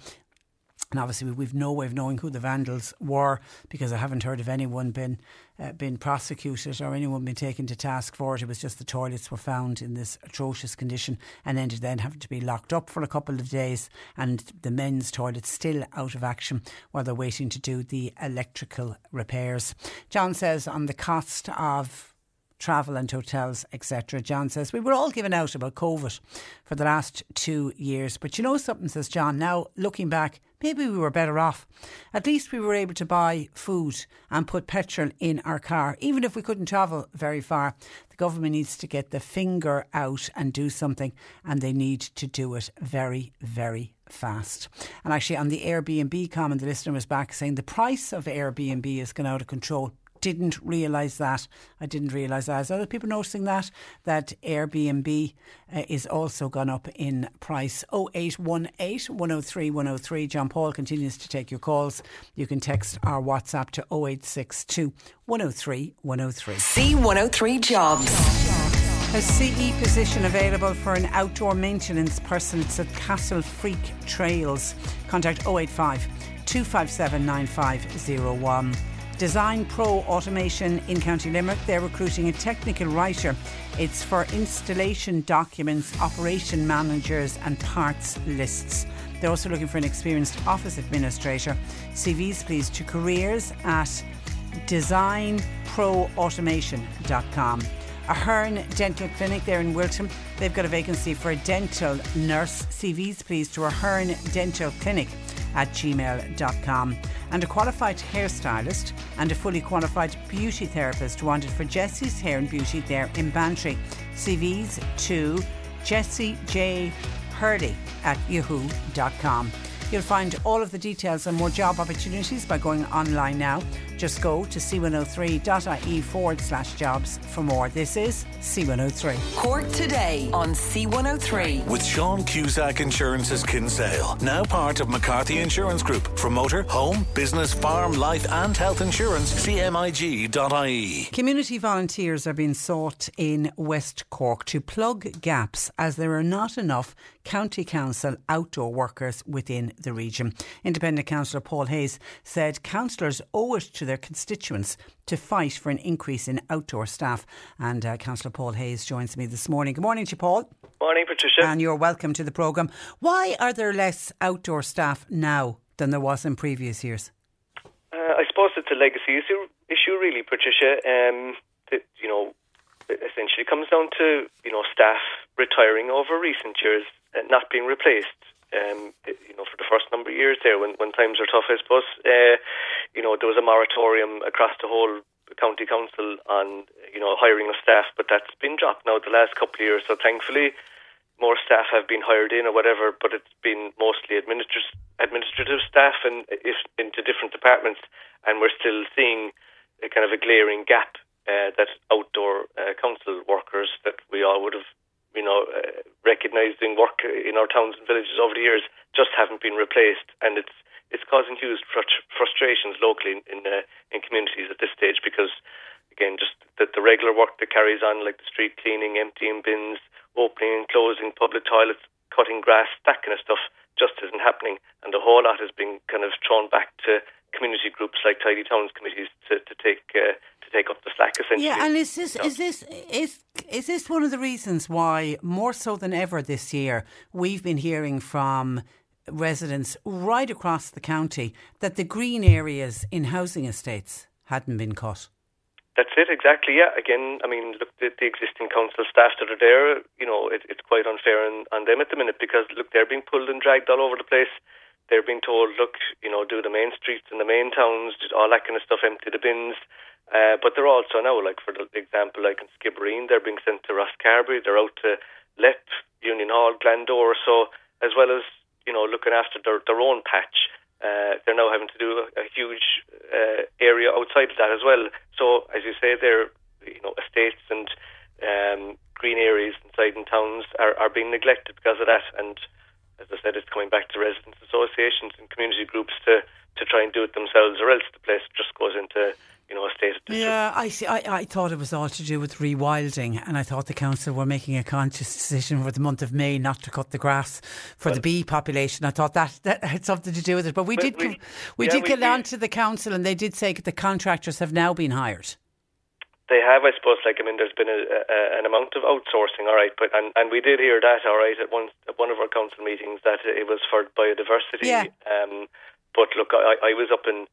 And obviously, we've no way of knowing who the vandals were because I haven't heard of anyone been uh, been prosecuted or anyone been taken to task for it. It was just the toilets were found in this atrocious condition and ended then having to be locked up for a couple of days. And the men's toilets still out of action while they're waiting to do the electrical repairs. John says on the cost of travel and hotels, etc. John says, We were all given out about COVID for the last two years. But you know something, says John, now looking back, maybe we were better off. At least we were able to buy food and put petrol in our car, even if we couldn't travel very far. The government needs to get the finger out and do something, and they need to do it very, very fast. And actually, on the Airbnb comment, the listener was back saying the price of Airbnb has gone out of control didn't realise that. I didn't realise that. Is other people noticing that? That Airbnb uh, is also gone up in price. 0818 103 103. John Paul continues to take your calls. You can text our WhatsApp to 0862 103 103. C103 Jobs. A CE position available for an outdoor maintenance person. It's at Castlefreke Trails. Contact 085 257 9501. Design Pro Automation in County Limerick. They're recruiting a technical writer. It's for installation documents, operation managers, and parts lists. They're also looking for an experienced office administrator. CVs, please, to careers at designproautomation.com. Ahern Dental Clinic there in Wilton. They've got a vacancy for a dental nurse. CVs, please, to Ahern Dental Clinic at gmail.com. And a qualified hairstylist and a fully qualified beauty therapist wanted for Jessie's Hair and Beauty there in Bantry. CVs to Jessie J. Hurley at yahoo.com. You'll find all of the details and more job opportunities by going online now. Just go to c103.ie forward slash jobs for more. This is C103. Cork today on C103. With Sean Cusack Insurance's Kinsale, now part of McCarthy Insurance Group. For motor, home, business, farm, life, and health insurance, cmig.ie. Community volunteers are being sought in West Cork to plug gaps as there are not enough County Council outdoor workers within the region. Independent Councillor Paul Hayes said councillors owe it to their constituents to fight for an increase in outdoor staff. And uh, Councillor Paul Hayes joins me this morning. Good morning to you, Paul. Morning, Patricia. And you're welcome to the programme. Why are there less outdoor staff now than there was in previous years? Uh, I suppose it's a legacy issue, issue really, Patricia. Um, that, you know, essentially comes down to you know staff retiring over recent years and not being replaced. Um, you know, for the first number of years there, when when times are tough, I suppose, uh, you know, there was a moratorium across the whole county council on you know hiring of staff, but that's been dropped now the last couple of years. So thankfully, more staff have been hired in or whatever, but it's been mostly administrative administrative staff and if, into different departments, and we're still seeing a kind of a glaring gap uh, that outdoor uh, council workers that we all would have, you know, uh, recognised in work in our towns and villages over the years just haven't been replaced, and it's it's causing huge frustrations locally in in, uh, in communities at this stage because again, just the, the regular work that carries on, like the street cleaning, emptying bins, opening and closing public toilets, cutting grass, that kind of stuff just isn't happening, and the whole lot has been kind of thrown back to community groups like Tidy Towns committees to, to take uh, to take up the slack essentially. Yeah, and is this is this is is this one of the reasons why more so than ever this year we've been hearing from residents right across the county that the green areas in housing estates hadn't been cut? That's it, exactly. Yeah. Again, I mean, look, the, the existing council staff that are there, you know, it, it's quite unfair on, on them at the minute because, look, they're being pulled and dragged all over the place they're being told, look, you know, do the main streets in the main towns, all that kind of stuff, empty the bins. Uh, but they're also now, like for the example, like in Skibbereen, they're being sent to Rosscarbery, they're out to Leap, Union Hall, Glendore. so as well as, you know, looking after their, their own patch, uh, they're now having to do a, a huge uh, area outside of that as well. So, as you say, they're, you know, estates and um, green areas inside in towns are, are being neglected because of that. And as I said, it's coming back to residents associations and community groups to, to try and do it themselves, or else the place just goes into you know a state of Yeah, I see. I, I thought it was all to do with rewilding, and I thought the council were making a conscious decision for the month of May not to cut the grass for well, the bee population. I thought that that had something to do with it, but we did we, we yeah, did get on to the council, and they did say that the contractors have now been hired they have, I suppose. Like I mean, there's been a, a, an amount of outsourcing, all right, but and, and we did hear that, all right, at one at one of our council meetings that it was for biodiversity. Yeah. Um, but look, I, I was up in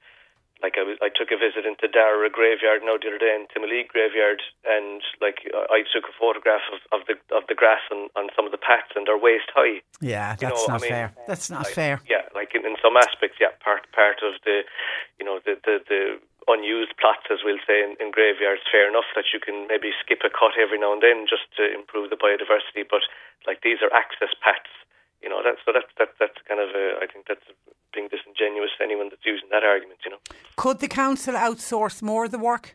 like I was, I took a visit into Dara graveyard now the other day in Timoleague graveyard, and like I took a photograph of, of the of the grass on, on some of the paths, and they're waist high. Yeah, that's you know, not I mean, fair. That's not fair. Yeah, like in, in some aspects, yeah, part part of the, you know, the the, the unused plots, as we'll say, in, in graveyards, fair enough that you can maybe skip a cut every now and then just to improve the biodiversity. But like these are access paths, you know. That's so that's that, that's kind of a, I think that's being disingenuous to anyone that's using that argument. You know. Could the council outsource more of the work?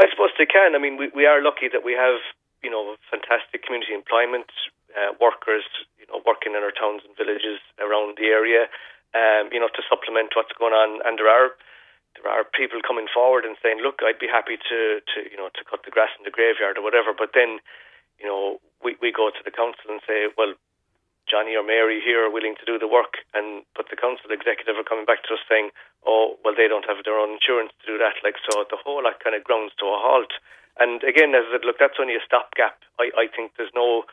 I suppose they can. I mean, we we are lucky that we have you know fantastic community employment uh, workers, you know, working in our towns and villages around the area. Um, you know, to supplement what's going on, and there are there are people coming forward and saying, "Look, I'd be happy to, to you know to cut the grass in the graveyard or whatever." But then, you know, we we go to the council and say, "Well, Johnny or Mary here are willing to do the work," and but the council executive are coming back to us saying, "Oh, well, they don't have their own insurance to do that." Like so, the whole lot kind of grounds to a halt. And again, as I said, look, that's only a stopgap. I I think there's no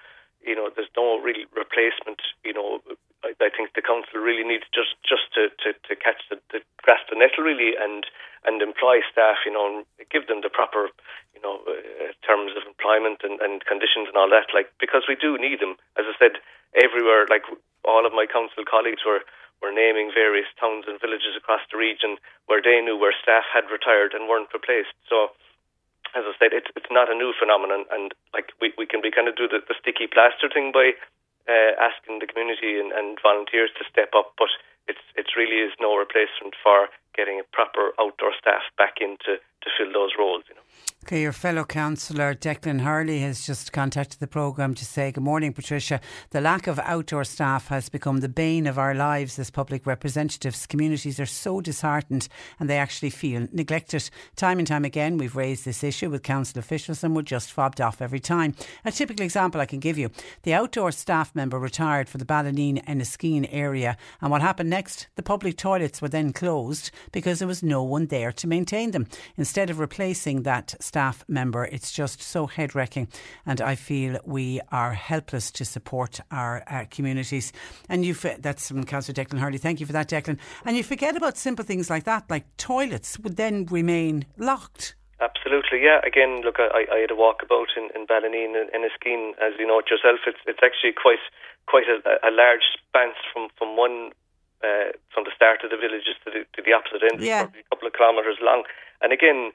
you know, there's no real replacement. You know, I, I think the council really needs just just to, to, to catch the, the grasp the nettle really and and employ staff. You know, give them the proper you know uh, terms of employment and, and conditions and all that. Like because we do need them. As I said, everywhere. Like all of my council colleagues were were naming various towns and villages across the region where they knew where staff had retired and weren't replaced. So as I said, it's it's not a new phenomenon, and like we, we can be kind of do the, the sticky plaster thing by uh, asking the community and, and volunteers to step up, but it's it really is no replacement for getting a proper outdoor staff back in to, to fill those roles. You know. Okay, your fellow councillor Declan Hurley has just contacted the programme to say, Good morning, Patricia. The lack of outdoor staff has become the bane of our lives as public representatives. Communities are so disheartened and they actually feel neglected. Time and time again, we've raised this issue with council officials and we're just fobbed off every time. A typical example I can give you the outdoor staff member retired for the Ballineen and Enniskeane area. And what happened next? The public toilets were then closed because there was no one there to maintain them. Instead of replacing that staff member. It's just so head wrecking, and I feel we are helpless to support our, our communities. And you, that's from Councillor Declan Hurley. Thank you for that, Declan. And you forget about simple things like that, like toilets would then remain locked. Absolutely, yeah. Again, look, I, I had a walkabout in, in Ballineen and Enniskeane, as you know it yourself. It's it's actually quite quite a, a large span from from one uh, from the start of the villages to the, to the opposite end. Yeah. Probably a couple of kilometres long. And again,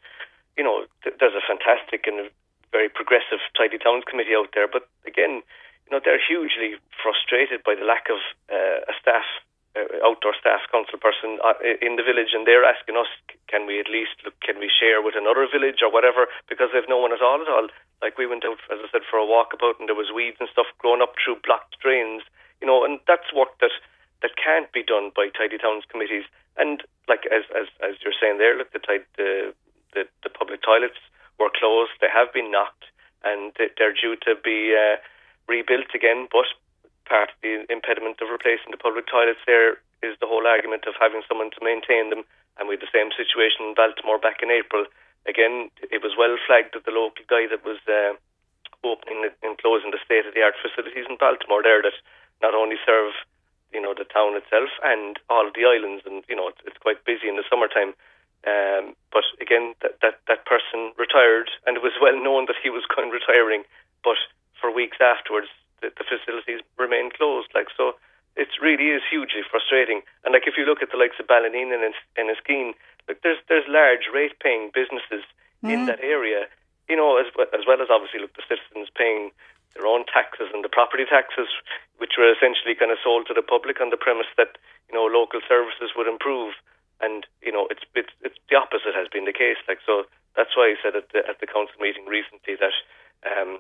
you know, th- there's a fantastic and a very progressive tidy towns committee out there, but again, you know, they're hugely frustrated by the lack of uh, a staff uh, outdoor staff council person uh, in the village, and they're asking us, can we at least look, can we share with another village or whatever? Because they've no one at all at all. Like we went out, as I said, for a walkabout, and there was weeds and stuff growing up through blocked drains, you know, and that's work that that can't be done by tidy towns committees. And like as as as you're saying there, look, the the the, the public toilets were closed; they have been knocked, and they're due to be uh, rebuilt again, but part of the impediment of replacing the public toilets there is the whole argument of having someone to maintain them. And we had the same situation in Baltimore back in April. Again, it was well flagged that the local guy that was uh, opening and closing the state of the art facilities in Baltimore there that not only serve you know the town itself and all the islands, and you know it's, it's quite busy in the summertime. Um, but again, that, that that person retired, and it was well known that he was going retiring. But for weeks afterwards, the, the facilities remained closed. Like so, it really is hugely frustrating. And like if you look at the likes of Ballineen and Enniskeane, like there's there's large rate paying businesses mm-hmm. in that area. You know, as as well as obviously look the citizens paying their own taxes and the property taxes, which were essentially kind of sold to the public on the premise that you know local services would improve. And you know, it's it's it's the opposite has been the case. Like so, that's why I said at the at the council meeting recently that um,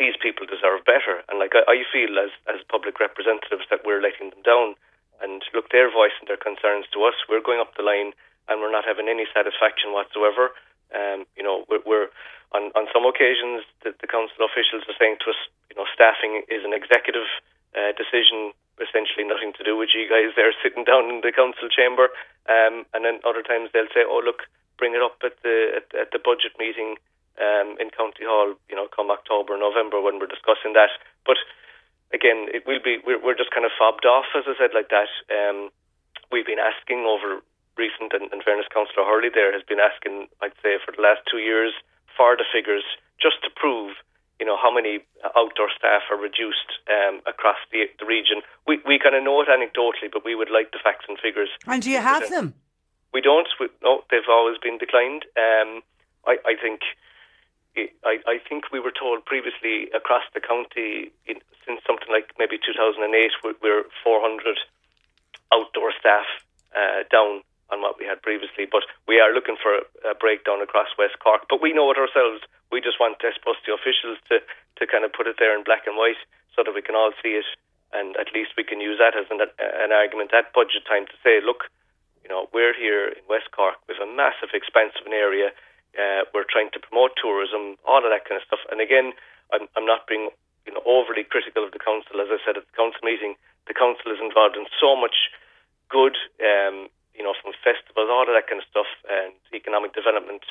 these people deserve better. And like I, I feel as as public representatives that we're letting them down. And look, their voice and their concerns to us. We're going up the line, and we're not having any satisfaction whatsoever. Um, you know, we're, we're on on some occasions the, the council officials are saying to us, you know, staffing is an executive uh, decision, essentially nothing to do with you guys there sitting down in the council chamber. Um, and then other times they'll say, oh look, bring it up at the at, at the budget meeting um, in County Hall, you know, come October, November when we're discussing that. But again, it will be we're, we're just kind of fobbed off, as I said, like that. Um, we've been asking over recent, and fairness, Councillor Hurley there has been asking, I'd say, for the last two years for the figures just to prove, you know, how many outdoor staff are reduced um, across the, the region. We we kind of know it anecdotally, but we would like the facts and figures. And do you have them? We don't. We, no, they've always been declined. Um, I, I think I, I think we were told previously across the county in, since something like maybe 2008 we're 400 outdoor staff uh, down on what we had previously. But we are looking for a, a, breakdown across West Cork. But we know it ourselves. We just want, I suppose, the officials to, to kind of put it there in black and white so that we can all see it. And at least we can use that as an, an argument at budget time to say, look, you know, we're here in West Cork with a massive, expanse of an area uh, we're trying to promote tourism, all of that kind of stuff. And again, I'm, I'm not being you know overly critical of the council. As I said at the council meeting, the council is involved in so much good, um, you know, from festivals, all of that kind of stuff, and economic development.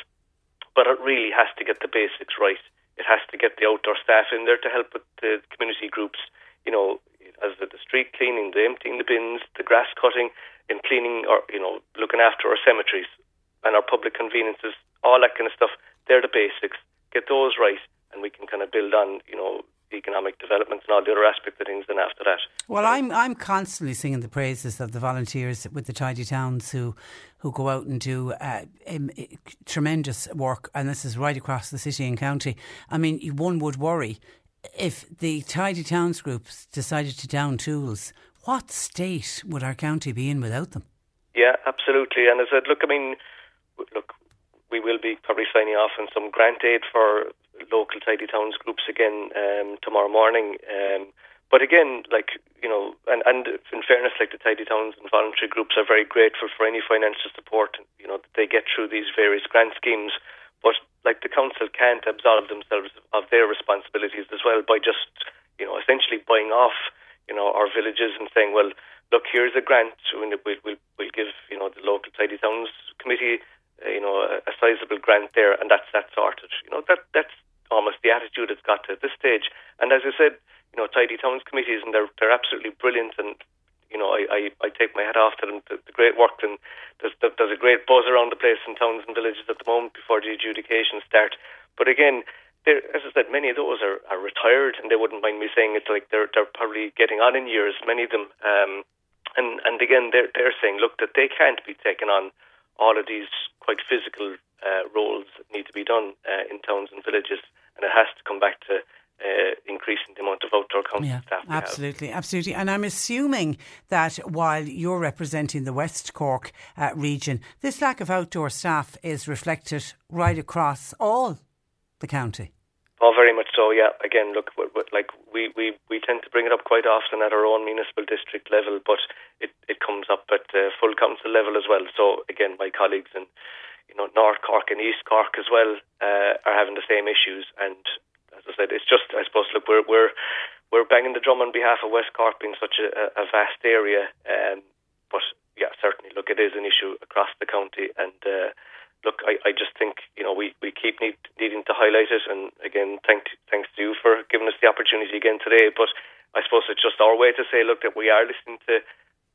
But it really has to get the basics right. It has to get the outdoor staff in there to help with the community groups. You know, as the, the street cleaning, the emptying the bins, the grass cutting, and cleaning, or you know, looking after our cemeteries and our public conveniences all that kind of stuff. They're the basics. Get those right, and we can kind of build on, you know, economic development and all the other aspects of things then after that. Well, I'm I'm constantly singing the praises of the volunteers with the tidy towns who who go out and do uh, um, tremendous work, and this is right across the city and county. I mean, one would worry if the tidy towns groups decided to down tools. What state would our county be in without them? Yeah, absolutely. And I said, look, I mean, look, we will be probably signing off on some grant aid for local tidy towns groups again um, tomorrow morning. Um, but again, like you know, and, and in fairness, like the tidy towns and voluntary groups are very grateful for any financial support you know that they get through these various grant schemes. But like the council can't absolve themselves of their responsibilities as well by just you know essentially buying off you know our villages and saying, well, look, here's a grant, we'll, we'll, we'll give you know the local tidy towns committee uh, you know, a, sizable grant there, and that's that sorted. You know that that's almost the attitude it's got to at this stage. And as I said, you know, tidy towns committees, and they're they're absolutely brilliant, and you know, I, I, I take my hat off to them, the, the great work, and there's there's a great buzz around the place in towns and villages at the moment before the adjudications start. But again, there, as I said, many of those are, are retired, and they wouldn't mind me saying it's like they're they're probably getting on in years, many of them. Um, and and again, they're they're saying, look, that they can't be taking on all of these quite physical uh, roles that need to be done uh, in towns and villages, and it has to come back to uh, increasing the amount of outdoor council yeah, staff. absolutely, have. absolutely. And I'm assuming that while you're representing the West Cork uh, region, this lack of outdoor staff is reflected right across all the county. Oh, very much so. Yeah. Again, look, we're, we're, like we, we, we tend to bring it up quite often at our own municipal district level, but it, it comes up at uh, full council level as well. So again, my colleagues in you know North Cork and East Cork as well uh, are having the same issues, and as I said, it's just I suppose look we're we're we're banging the drum on behalf of West Cork being such a, a vast area, um, but yeah, certainly look it is an issue across the county, and uh, look I, I just think you know we, we keep need, needing to highlight it, and again thank thanks to you for giving us the opportunity again today, but I suppose it's just our way to say look that we are listening to.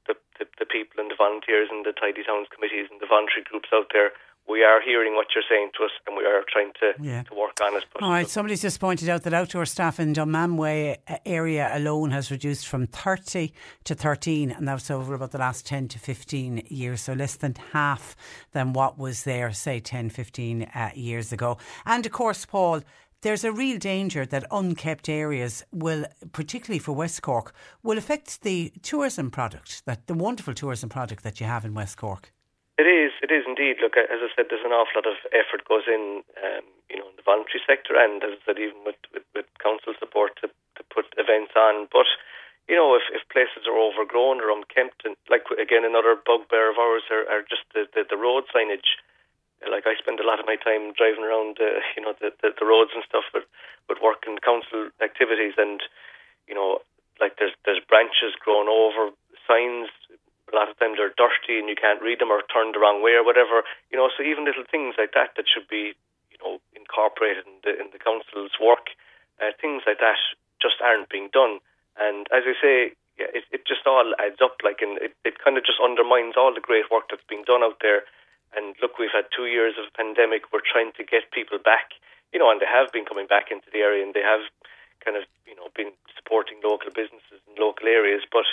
The, the, the people and the volunteers and the tidy towns committees and the voluntary groups out there we are hearing what you're saying to us and we are trying to, yeah. to work on it. But All right, somebody's just pointed out that outdoor staff in Dunmanway area alone has reduced from 30 to 13, and that's over about the last 10 to 15 years, so less than half than what was there, say, 10, 15 uh, years ago. And of course, Paul, there's a real danger that unkept areas will, particularly for West Cork, will affect the tourism product, that the wonderful tourism product that you have in West Cork. It is, it is indeed. Look, as I said, there's an awful lot of effort goes in, um, you know, in the voluntary sector, and as I said, even with, with, with council support to, to put events on. But you know, if, if places are overgrown or unkempt, and like again, another bugbear of ours are, are just the, the, the road signage. Like I spend a lot of my time driving around, uh, you know, the, the, the roads and stuff, but with work and council activities, and you know, like there's there's branches grown over signs a lot of times they're dirty and you can't read them or turned the wrong way or whatever. You know, so even little things like that that should be, you know, incorporated in the in the council's work, uh, things like that just aren't being done. And as I say, yeah, it, it just all adds up. Like, and it, it kind of just undermines all the great work that's being done out there. And look, we've had two years of a pandemic. We're trying to get people back, you know, and they have been coming back into the area, and they have kind of, you know, been supporting local businesses in local areas, but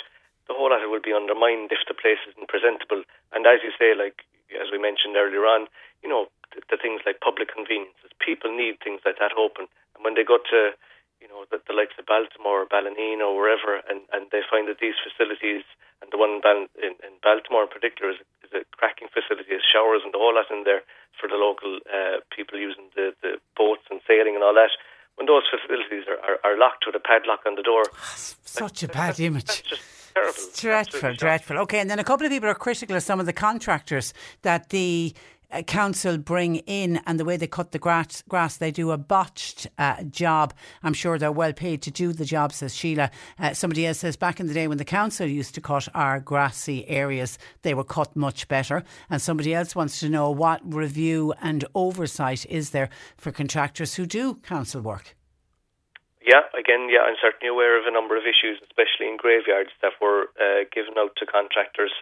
the whole lot will be undermined if the place isn't presentable. And as you say, like as we mentioned earlier on, you know, the, the things like public conveniences, people need things like that open. And when they go to, you know, the, the likes of Baltimore or Ballineen or wherever, and, and they find that these facilities, and the one in, Bal- in, in Baltimore in particular is, is a cracking facility, has showers and the whole lot in there for the local uh, people using the, the boats and sailing and all that when those facilities are, are, are, locked with a padlock on the door. Such a bad image terrible. It's dreadful, dreadful. Okay, and then a couple of people are critical of some of the contractors that the uh, council bring in and the way they cut the grass, grass they do a botched uh, job. I'm sure they're well paid to do the job, says Sheila. Uh, somebody else says back in the day when the council used to cut our grassy areas, they were cut much better. And somebody else wants to know what review and oversight is there for contractors who do council work. Yeah, again, yeah, I'm certainly aware of a number of issues, especially in graveyards that were uh, given out to contractors,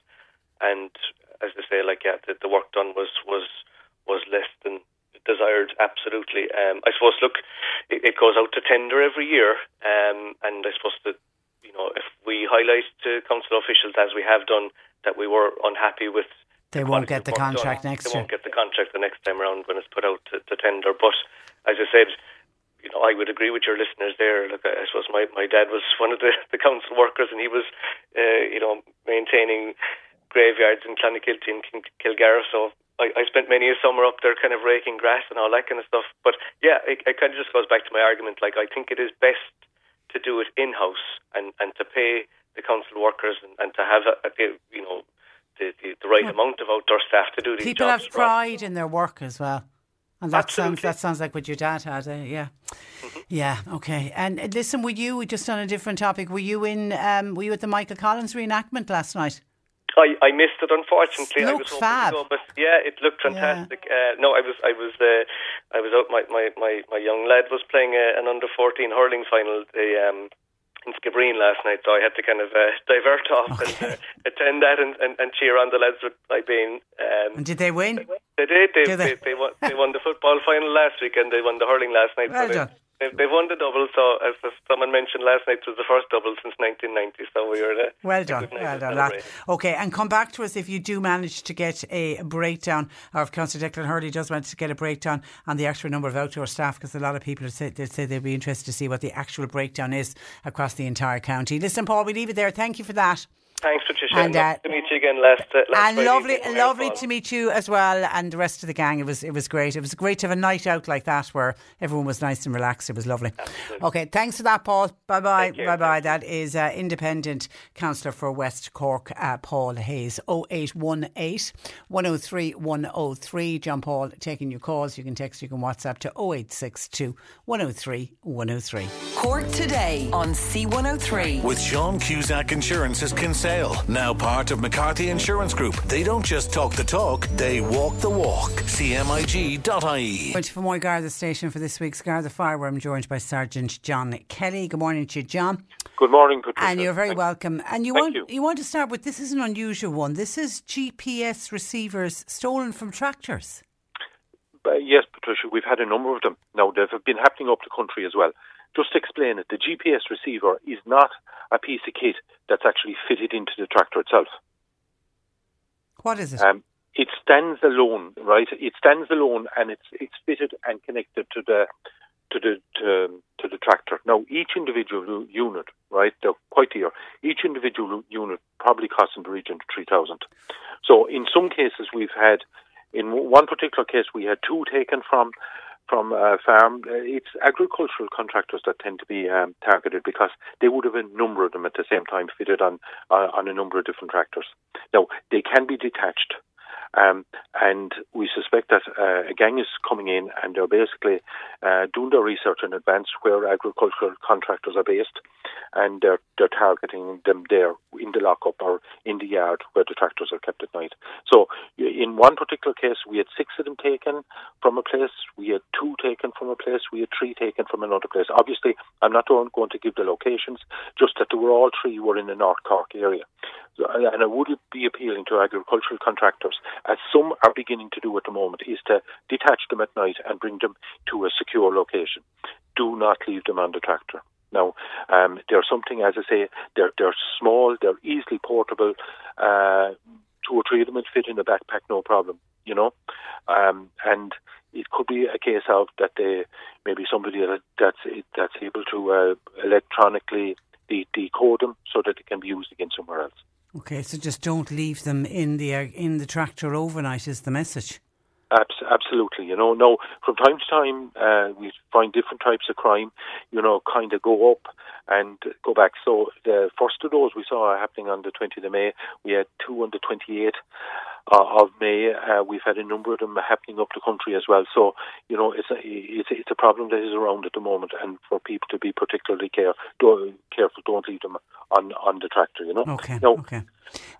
and as I say, like yeah, the, the work done was was was less than desired. Absolutely. Um, I suppose. Look, it, it, goes out to tender every year, um, and I suppose that you know if we highlight to council officials as we have done that we were unhappy with. They the won't get the contract done, next they year. They won't get the contract the next time around when it's put out to, to tender. But as I said, you know, I would agree with your listeners there. Look, I suppose my, my dad was one of the, the council workers, and he was, uh, you know, maintaining graveyards in Clonakilty and Kilgarra. So I, I spent many a summer up there, kind of raking grass and all that kind of stuff. But yeah, it, it kind of just goes back to my argument. Like I think it is best to do it in house and and to pay the council workers and, and to have a, a you know the, the, the right yeah. amount of outdoor staff to do these People jobs. People have pride in their work as well. And that Absolutely. sounds that sounds like what your dad had, uh, yeah, mm-hmm. yeah, okay. And uh, listen, were you just on a different topic? Were you in? Um, were you at the Michael Collins reenactment last night? I, I missed it unfortunately. I was fab. Go, but yeah, it looked fantastic. Uh, no, I was I was uh, I was out. My, my, my, my young lad was playing a, an under fourteen hurling final. The, um, in Skibbereen last night, so I had to kind of uh, divert off Okay. and uh, attend that and, and, and cheer on the lads with my being. Um, And did they win? they did. They, Did they? they? They, won, they won the football final last week and they won the hurling last night. Well so done. They, they won the double. So as someone mentioned last night, it was the first double since 1990. So we were uh, Well done, well done. That. Okay, and come back to us if you do manage to get a breakdown, or if Councillor Declan Hurley does manage to get a breakdown on the actual number of outdoor staff, because a lot of people have said, they say they'd be interested to see what the actual breakdown is across the entire county. Listen, Paul, we leave it there. Thank you for that. Thanks, Patricia. And, And, uh, nice to meet you again last. Uh, last and Friday lovely, evening lovely to meet you as well, and the rest of the gang. It was, it was great. It was great to have a night out like that where everyone was nice and relaxed. It was lovely. Okay, thanks for that, Paul. Bye bye, bye bye. That is uh, independent councillor for West Cork, uh, Paul Hayes. 0818 103 103. John Paul taking your calls. You can text, you can WhatsApp to 0862 103 103. Cork today on C103. With Sean Cusack Insurance's Kinsale, now part of McCarthy Insurance Group. They don't just talk the talk, they walk the walk. CMIG.ie. Going to Fermoy Garda Station for this week's Garda File, where I'm joined by Sergeant John Kelly. Good morning to you, John. Good morning, Patricia. And you're very Thank- welcome. And you Thank want you. want to start with this is an unusual one. This is GPS receivers stolen from tractors. Uh, yes, Patricia, we've had a number of them. Now, they've been happening up the country as well. Just to explain it, the GPS receiver is not a piece of kit that's actually fitted into the tractor itself. What is it? Um, it stands alone, right? It stands alone, and it's it's fitted and connected to the to the to, to the tractor. Now, each individual unit, right? They're quite dear. Each individual unit probably costs in the region of three thousand. So, in some cases, we've had in one particular case we had two taken from from a farm. Uh, It's agricultural contractors that tend to be um, targeted because they would have a number of them at the same time fitted on uh, on a number of different tractors. Now they can be detached. Um, and we suspect that uh, a gang is coming in and they're basically uh, doing their research in advance where agricultural contractors are based and they're, they're targeting them there in the lockup or in the yard where the tractors are kept at night. So in one particular case, we had six of them taken from a place, we had two taken from a place, we had three taken from another place. Obviously, I'm not going to give the locations, just that they were all three were in the North Cork area. And I would be appealing to agricultural contractors, as some are beginning to do at the moment, is to detach them at night and bring them to a secure location. Do not leave them on the tractor. Now, um, they're something, as I say, they're they're small, they're easily portable. Uh, two or three of them would fit in a backpack, no problem. You know, um, and it could be a case of that they maybe somebody that, that's that's able to uh, electronically de- decode them so that they can be used again somewhere else. Okay, so just don't leave them in the in the tractor overnight. Is the message? Abs- absolutely. You know, no, from time to time, uh, we find different types of crime, you know, kind of go up and go back. So the first of those we saw happening on the 20th of May. We had two on the 28th uh, of May. Uh, we've had a number of them happening up the country as well. So, you know, it's a, it's a, it's a problem that is around at the moment and for people to be particularly care, do, careful. Don't leave them on, on the tractor, you know. Okay. Now, okay.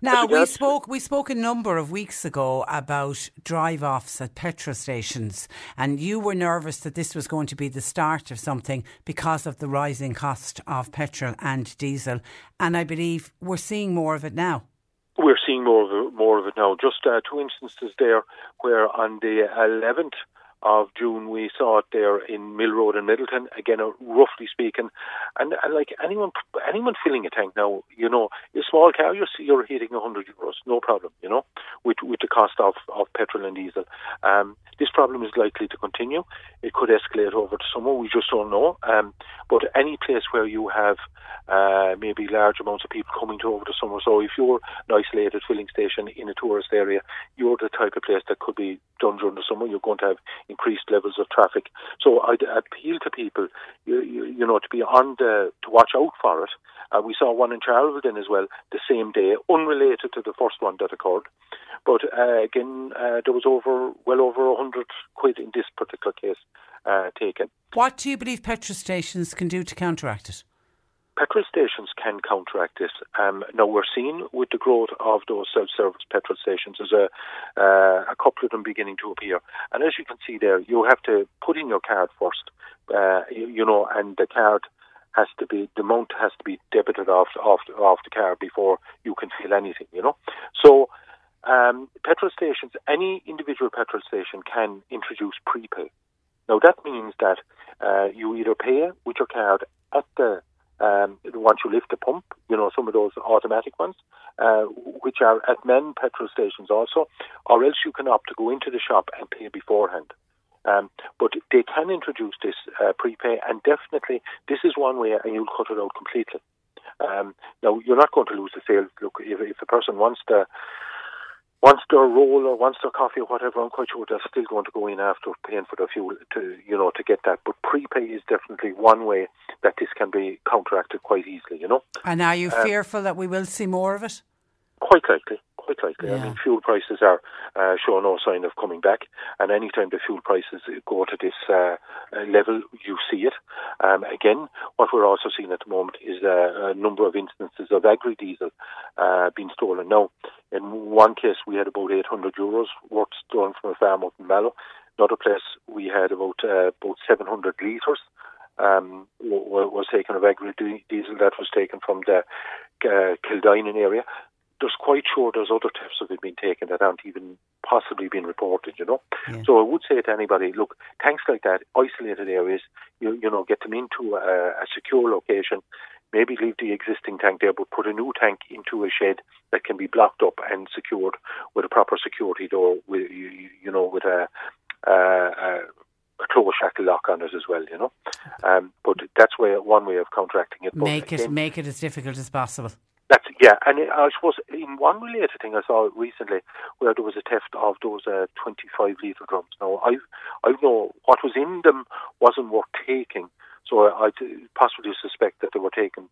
Now we spoke we spoke a number of weeks ago about drive offs at petrol stations and you were nervous that this was going to be the start of something because of the rising cost of petrol and diesel and I believe we're seeing more of it now. Seeing more of it, more of it now. Just uh, two instances there where on the 11th of June we saw it there in Mill Road and Midleton. Again, uh, roughly speaking, and, and like anyone anyone filling a tank now, you know, a small car you're you're hitting 100 euros, no problem, you know, with with the cost of, of petrol and diesel. Um, this problem is likely to continue. It could escalate over to summer. We just don't know. Um, but any place where you have uh, maybe large amounts of people coming to over the summer. So if you're an isolated filling station in a tourist area, you're the type of place that could be done during the summer. You're going to have increased levels of traffic. So I'd appeal to people, you, you, you know, to be on the, to watch out for it. Uh, we saw one in Charleville as well the same day, unrelated to the first one that occurred. But uh, again, uh, there was over well over a hundred quid in this particular case uh, taken. What do you believe petrol stations can do to counteract it? petrol stations can counteract this. Um, now we're seeing with the growth of those self-service petrol stations, there's a uh, a couple of them beginning to appear. And as you can see there, you have to put in your card first, uh, you, you, know, and the card has to be the amount has to be debited off off off the card before you can feel anything, you know. So. Um, petrol stations, any individual petrol station can introduce prepay. Now that means that uh, you either pay with your card at the um, once you lift the pump, you know, some of those automatic ones, uh, which are at men petrol stations also, or else you can opt to go into the shop and pay beforehand. Um, but they can introduce this uh, prepay, and definitely this is one way, and you'll cut it out completely. Um, now, you're not going to lose the sale. Look, if, if a person wants to once their roll or once their coffee or whatever, I'm quite sure they're still going to go in after paying for the fuel to, you know, to get that. But prepay is definitely one way that this can be counteracted quite easily, you know. And are you um, fearful that we will see more of it? Quite likely quite likely. Yeah. I mean, fuel prices are uh, show no sign of coming back, and anytime the fuel prices go to this uh, uh, level, you see it. Um, again, what we're also seeing at the moment is uh, a number of instances of agri diesel uh, being stolen. Now, in one case, we had about 800 euros worth stolen from a farm up in Mallow. Another place, we had about uh, about 700 litres. Um, was taken of agri diesel that was taken from the uh, Kildinan area there's quite sure there's other tests that have been taken that aren't even possibly been reported, you know. Yeah. So I would say to anybody, look, tanks like that, isolated areas, you you know, get them into a, a secure location. Maybe leave the existing tank there, but put a new tank into a shed that can be blocked up and secured with a proper security door, with you, you know, with a, a, a a close shackle lock on it as well, you know. Um, but that's way one way of counteracting it. Make it make it as difficult as possible. That's yeah, and I suppose in one related thing I saw recently where there was a theft of those uh, 25 litre drums. Now I I know what was in them wasn't worth taking, so I, I possibly suspect that they were taken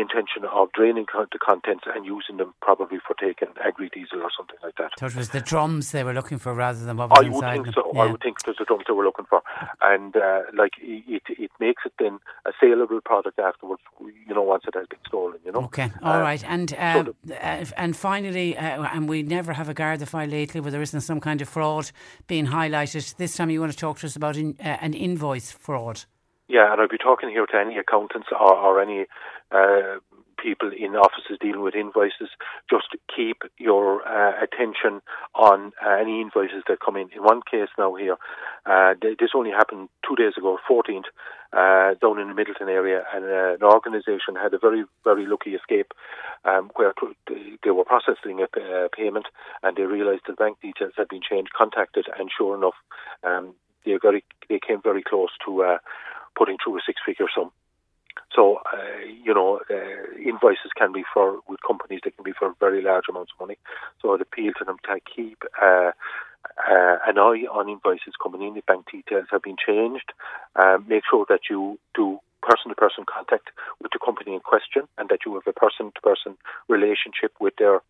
the intention of draining the contents and using them probably for taking agri diesel or something like that. So it was the drums they were looking for rather than what was I inside would think them. so. Yeah. I would think it was the drums they were looking for, and uh, like it, it makes it then a saleable product afterwards. You know, once it has been stolen. You know. Okay, all uh, right, and uh, so uh, and finally, uh, and we never have a Garda file lately where there isn't some kind of fraud being highlighted. This time, you want to talk to us about in, uh, an invoice fraud. Yeah, and I'll be talking here to any accountants or, or any uh, people in offices dealing with invoices. Just keep your uh, attention on uh, any invoices that come in. In one case now here, uh, this only happened two days ago, 14th, uh, down in the Midleton area, and uh, an organisation had a very, very lucky escape um, where they were processing a payment and they realised the bank details had been changed, contacted, and sure enough, um, they very they came very close to uh, putting through a six-figure sum. So, uh, you know, uh, invoices can be for, with companies, they can be for very large amounts of money. So I'd appeal to them to keep uh, uh, an eye on invoices coming in if bank details have been changed. Uh, make sure that you do person to person contact with the company in question and that you have a person to person relationship with their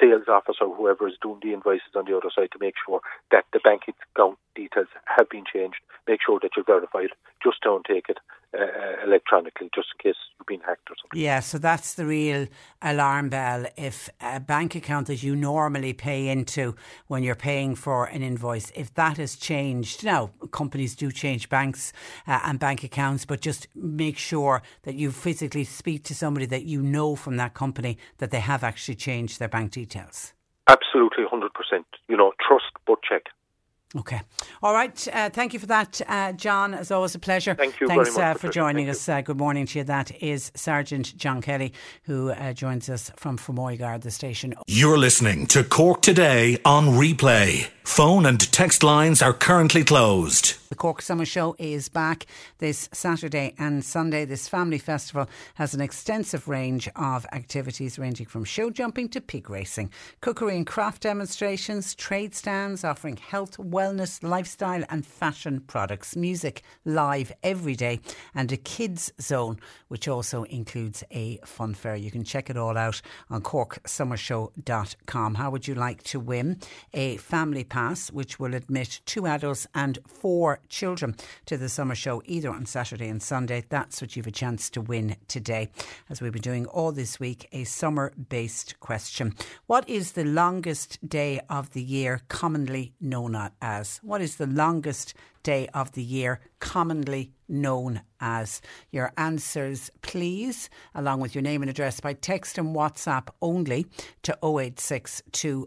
sales officer, whoever is doing the invoices on the other side, to make sure that the bank account details have been changed. Make sure that you're verified. Just don't take it uh, electronically, just in case you've been hacked or something. Yeah, so that's the real alarm bell. If a bank account that you normally pay into when you're paying for an invoice, if that has changed, now companies do change banks uh, and bank accounts, but just make sure that you physically speak to somebody that you know from that company that they have actually changed their bank details. Absolutely, 100%. You know, trust but check. Okay. All right. Uh, thank you for that, uh, John. As always, a pleasure. Thank you Thanks very much uh, for joining us. Uh, good morning to you. That is Sergeant John Kelly, who uh, joins us from Fermoy the station. You're listening to Cork Today on replay. Phone and text lines are currently closed. The Cork Summer Show is back this Saturday and Sunday. This family festival has an extensive range of activities ranging from show jumping to pig racing, cookery and craft demonstrations, trade stands offering health, wellness, lifestyle, and fashion products, music live every day, and a kids zone, which also includes a fun fair. You can check it all out on corksummershow.com. How would you like to win a family pass, which will admit two adults and four children to the summer show, either on Saturday and Sunday? That's what you've a chance to win today. As we've been doing all this week, a summer based question. What is the longest day of the year commonly known as? What is the longest day of the year commonly known as. Your answers, please, along with your name and address by text and WhatsApp only to 086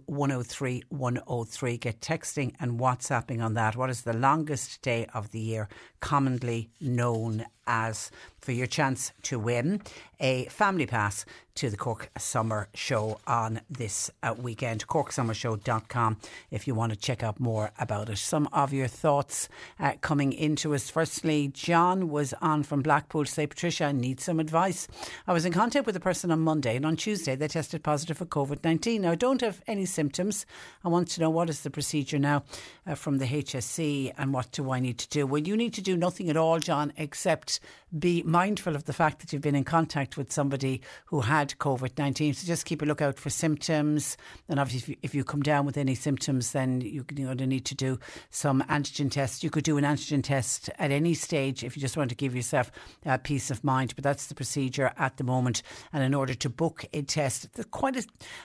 103 103. Get texting and WhatsApping on that. What is the longest day of the year commonly known as? For your chance to win a family pass to the Cork Summer Show on this uh, weekend. CorkSummerShow.com if you want to check out more about it. Some of your thoughts uh, coming into us. Firstly, John was on from Blackpool to say, Patricia, I need some advice. I was in contact with a person on Monday, and on Tuesday they tested positive for COVID 19. Now, I don't have any symptoms. I want to know what is the procedure now uh, from the HSE and what do I need to do? Well, you need to do nothing at all, John, except be mindful of the fact that you've been in contact with somebody who had COVID 19. So just keep a lookout for symptoms. And obviously, if you, if you come down with any symptoms, then you, you're going to need to do some antigen tests. You could do an antigen test at any stage if you just want to give yourself uh, peace of mind. But that's the procedure at the moment. And in order to book a test, quite a,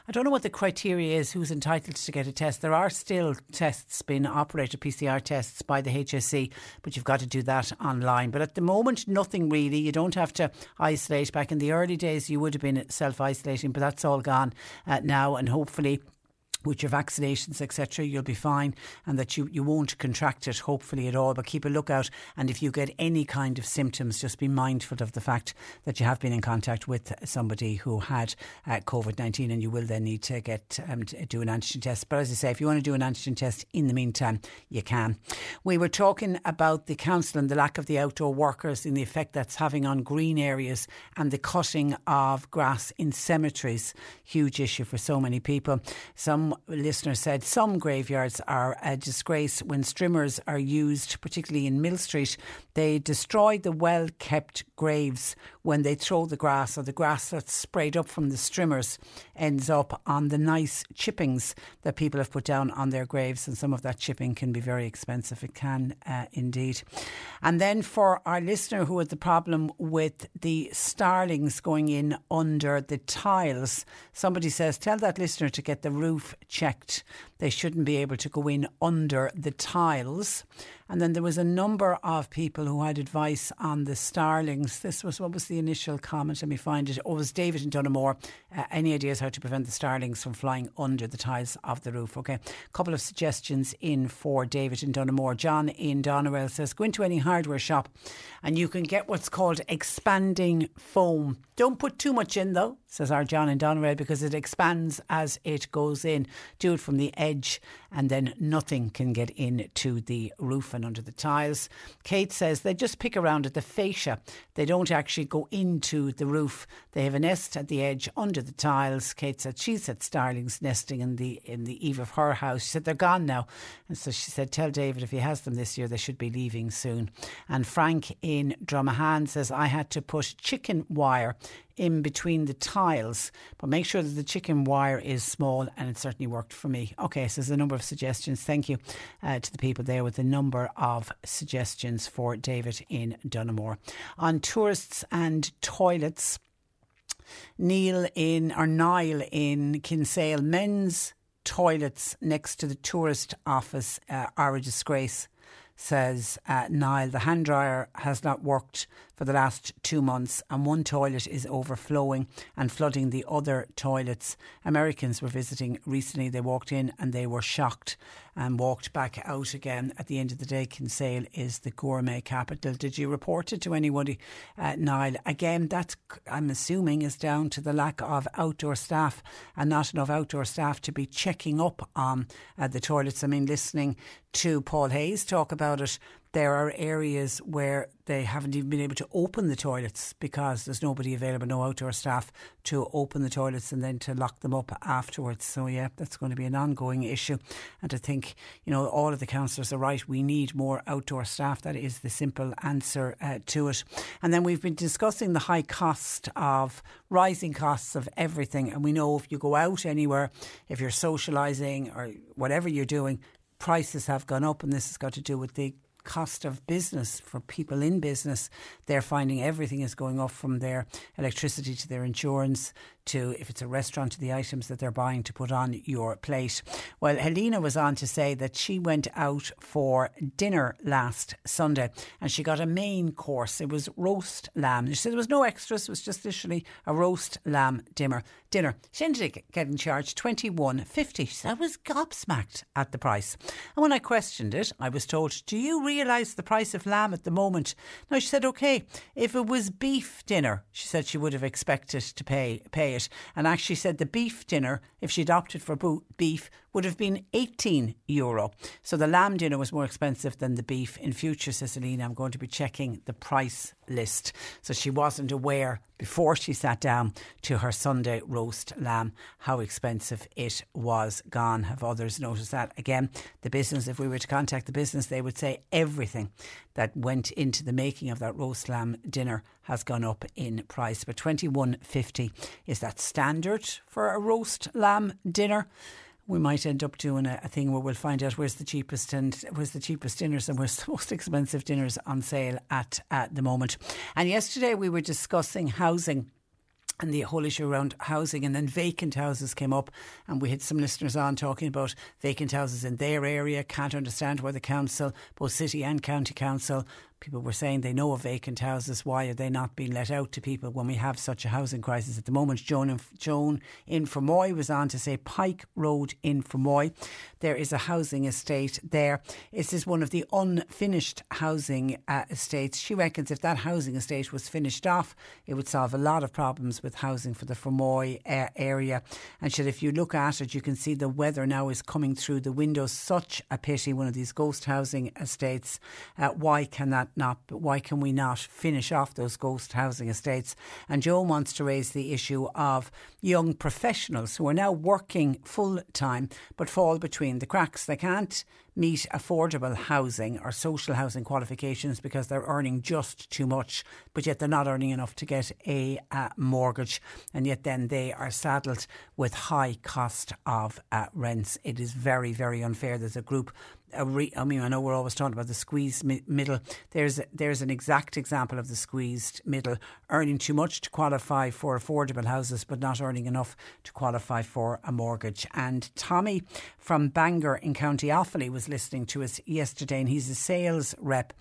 I don't know what the criteria is who's entitled to get a test. There are still tests being operated, PCR tests by the HSE, but you've got to do that online. But at the moment, nothing really. You don't have to isolate. Back in the early days, you would have been self isolating, but that's all gone uh, now, and hopefully with your vaccinations, etc., you'll be fine and that you, you won't contract it, hopefully, at all. But keep a lookout. And if you get any kind of symptoms, just be mindful of the fact that you have been in contact with somebody who had uh, COVID 19 and you will then need to get um, to do an antigen test. But as I say, if you want to do an antigen test in the meantime, you can. We were talking about the council and the lack of the outdoor workers and the effect that's having on green areas and the cutting of grass in cemeteries. Huge issue for so many people. Some listener said some graveyards are a disgrace when strimmers are used, particularly in Mill Street. They destroy the well kept graves when they throw the grass, or the grass that's sprayed up from the strimmers ends up on the nice chippings that people have put down on their graves. And some of that chipping can be very expensive. It can uh, indeed. And then for our listener who had the problem with the starlings going in under the tiles, somebody says, tell that listener to get the roof checked. They shouldn't be able to go in under the tiles. And then there was a number of people who had advice on the starlings. This was what was the initial comment? Let me find it. Oh, was David in Donoughmore. Uh, any ideas how to prevent the starlings from flying under the tiles of the roof? Okay. A couple of suggestions in for David in Donoughmore. John in Doneraile says go into any hardware shop and you can get what's called expanding foam. Don't put too much in though, says our John in Doneraile, because it expands as it goes in. Do it from the edge and then nothing can get into the roof and under the tiles. Kate says they just pick around at the fascia. They don't actually go into the roof. They have a nest at the edge under the tiles. Kate said she's had starlings nesting in the in the eave of her house. She said they're gone now. And so she said, Tell David if he has them this year, they should be leaving soon. And Frank in Dromahane says, I had to put chicken wire in between the tiles, but make sure that the chicken wire is small and it certainly worked for me. Okay, so there's a number of suggestions. Thank you uh, to the people there with a number of suggestions for David in Donoughmore. On tourists and toilets, Neil in, or Niall in Kinsale, men's toilets next to the tourist office uh, are a disgrace says uh, Niall. The hand dryer has not worked for the last two months, and one toilet is overflowing and flooding the other toilets. Americans were visiting recently. They walked in and they were shocked and walked back out again. At the end of the day, Kinsale is the gourmet capital. Did you report it to anybody, uh? Again, that I'm assuming is down to the lack of outdoor staff and not enough outdoor staff to be checking up on uh, the toilets. I mean, listening to Paul Hayes talk about it there are areas where they haven't even been able to open the toilets because there's nobody available, no outdoor staff to open the toilets and then to lock them up afterwards. So, yeah, that's going to be an ongoing issue. And I think, you know, all of the councillors are right. We need more outdoor staff. That is the simple answer uh, to it. And then we've been discussing the high cost of rising costs of everything. And we know if you go out anywhere, if you're socialising or whatever you're doing, prices have gone up, and this has got to do with the cost of business for people in business. They're finding everything is going up from their electricity to their insurance to, if it's a restaurant, to the items that they're buying to put on your plate. Well, Helena was on to say that she went out for dinner last Sunday and she got a main course. It was roast lamb. She said there was no extras, it was just literally a roast lamb dinner. Dinner. She ended up getting charged twenty one fifty. I was gobsmacked at the price. And when I questioned it, I was told, Do you realise the price of lamb at the moment? Now she said, Okay, if it was beef dinner, she said she would have expected to pay pay it. And actually said the beef dinner, if she'd opted for beef, would have been 18 euro. So the lamb dinner was more expensive than the beef. In future, says I'm going to be checking the price list. So she wasn't aware before she sat down to her Sunday roast lamb how expensive it was gone. Have others noticed that? Again, the business, if we were to contact the business, they would say everything that went into the making of that roast lamb dinner has gone up in price. But twenty one fifty is that standard for a roast lamb dinner? We might end up doing a, a, thing where we'll find out where's the cheapest and where's the cheapest dinners and where's the most expensive dinners on sale at, at the moment. And yesterday we were discussing housing and the whole issue around housing and then vacant houses came up and we had some listeners on talking about vacant houses in their area can't understand why the council both city and county council people were saying they know of vacant houses. Why are they not being let out to people when we have such a housing crisis at the moment? Joan, Joan in Fermoy was on to say Pike Road in Fermoy. There is a housing estate there. This is one of the unfinished housing uh, estates. She reckons if that housing estate was finished off, it would solve a lot of problems with housing for the Fermoy uh, area. And she said if you look at it, you can see the weather now is coming through the windows. Such a pity, one of these ghost housing estates. Uh, why can that not, why can we not finish off those ghost housing estates? And Joan wants to raise the issue of young professionals who are now working full time but fall between the cracks. They can't meet affordable housing or social housing qualifications because they're earning just too much, but yet they're not earning enough to get a mortgage, and yet then they are saddled with high cost of uh, rents. It is very, very unfair. There's a group Re, I mean, I know we're always talking about the squeezed mi- middle. There's there's an exact example of the squeezed middle, earning too much to qualify for affordable houses, but not earning enough to qualify for a mortgage. And Tommy from Banagher in County Offaly was listening to us yesterday, and he's a sales rep.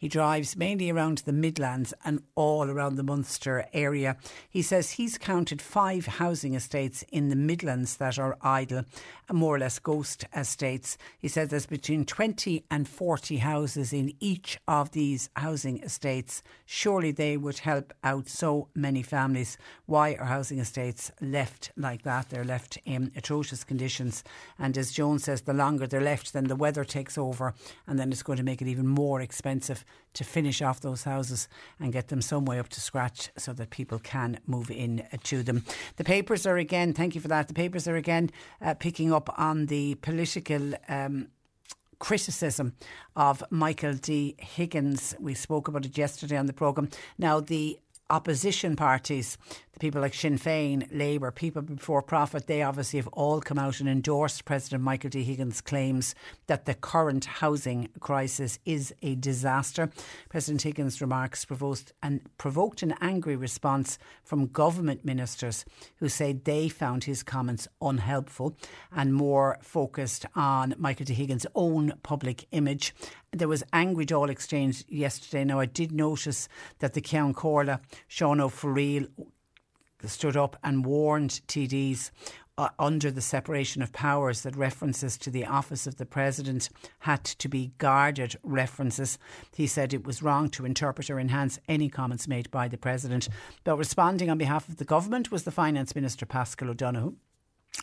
He drives mainly around the Midlands and all around the Munster area. He says he's counted five housing estates in the Midlands that are idle, more or less ghost estates. He says there's between 20 and 40 houses in each of these housing estates. Surely they would help out so many families. Why are housing estates left like that? They're left in atrocious conditions. And as Joan says, the longer they're left, then the weather takes over, and then it's going to make it even more expensive to finish off those houses and get them some way up to scratch so that people can move in to them. The papers are again, thank you for that. The papers are again uh, picking up on the political. Um, criticism of Michael D. Higgins. We spoke about it yesterday on the programme. Now, the opposition parties, the people like Sinn Féin, Labour, People Before Profit, they obviously have all come out and endorsed President Michael D. Higgins' claims that the current housing crisis is a disaster. President Higgins' remarks provoked an, provoked an angry response from government ministers who said they found his comments unhelpful and more focused on Michael D. Higgins' own public image there was angry Dáil exchange yesterday. Now, I did notice that the Ceann Comhairle, Sean Ó Fearghaíl, stood up and warned TDs uh, under the separation of powers that references to the office of the president had to be guarded references. He said it was wrong to interpret or enhance any comments made by the president. But responding on behalf of the government was the finance minister Paschal O'Donoghue.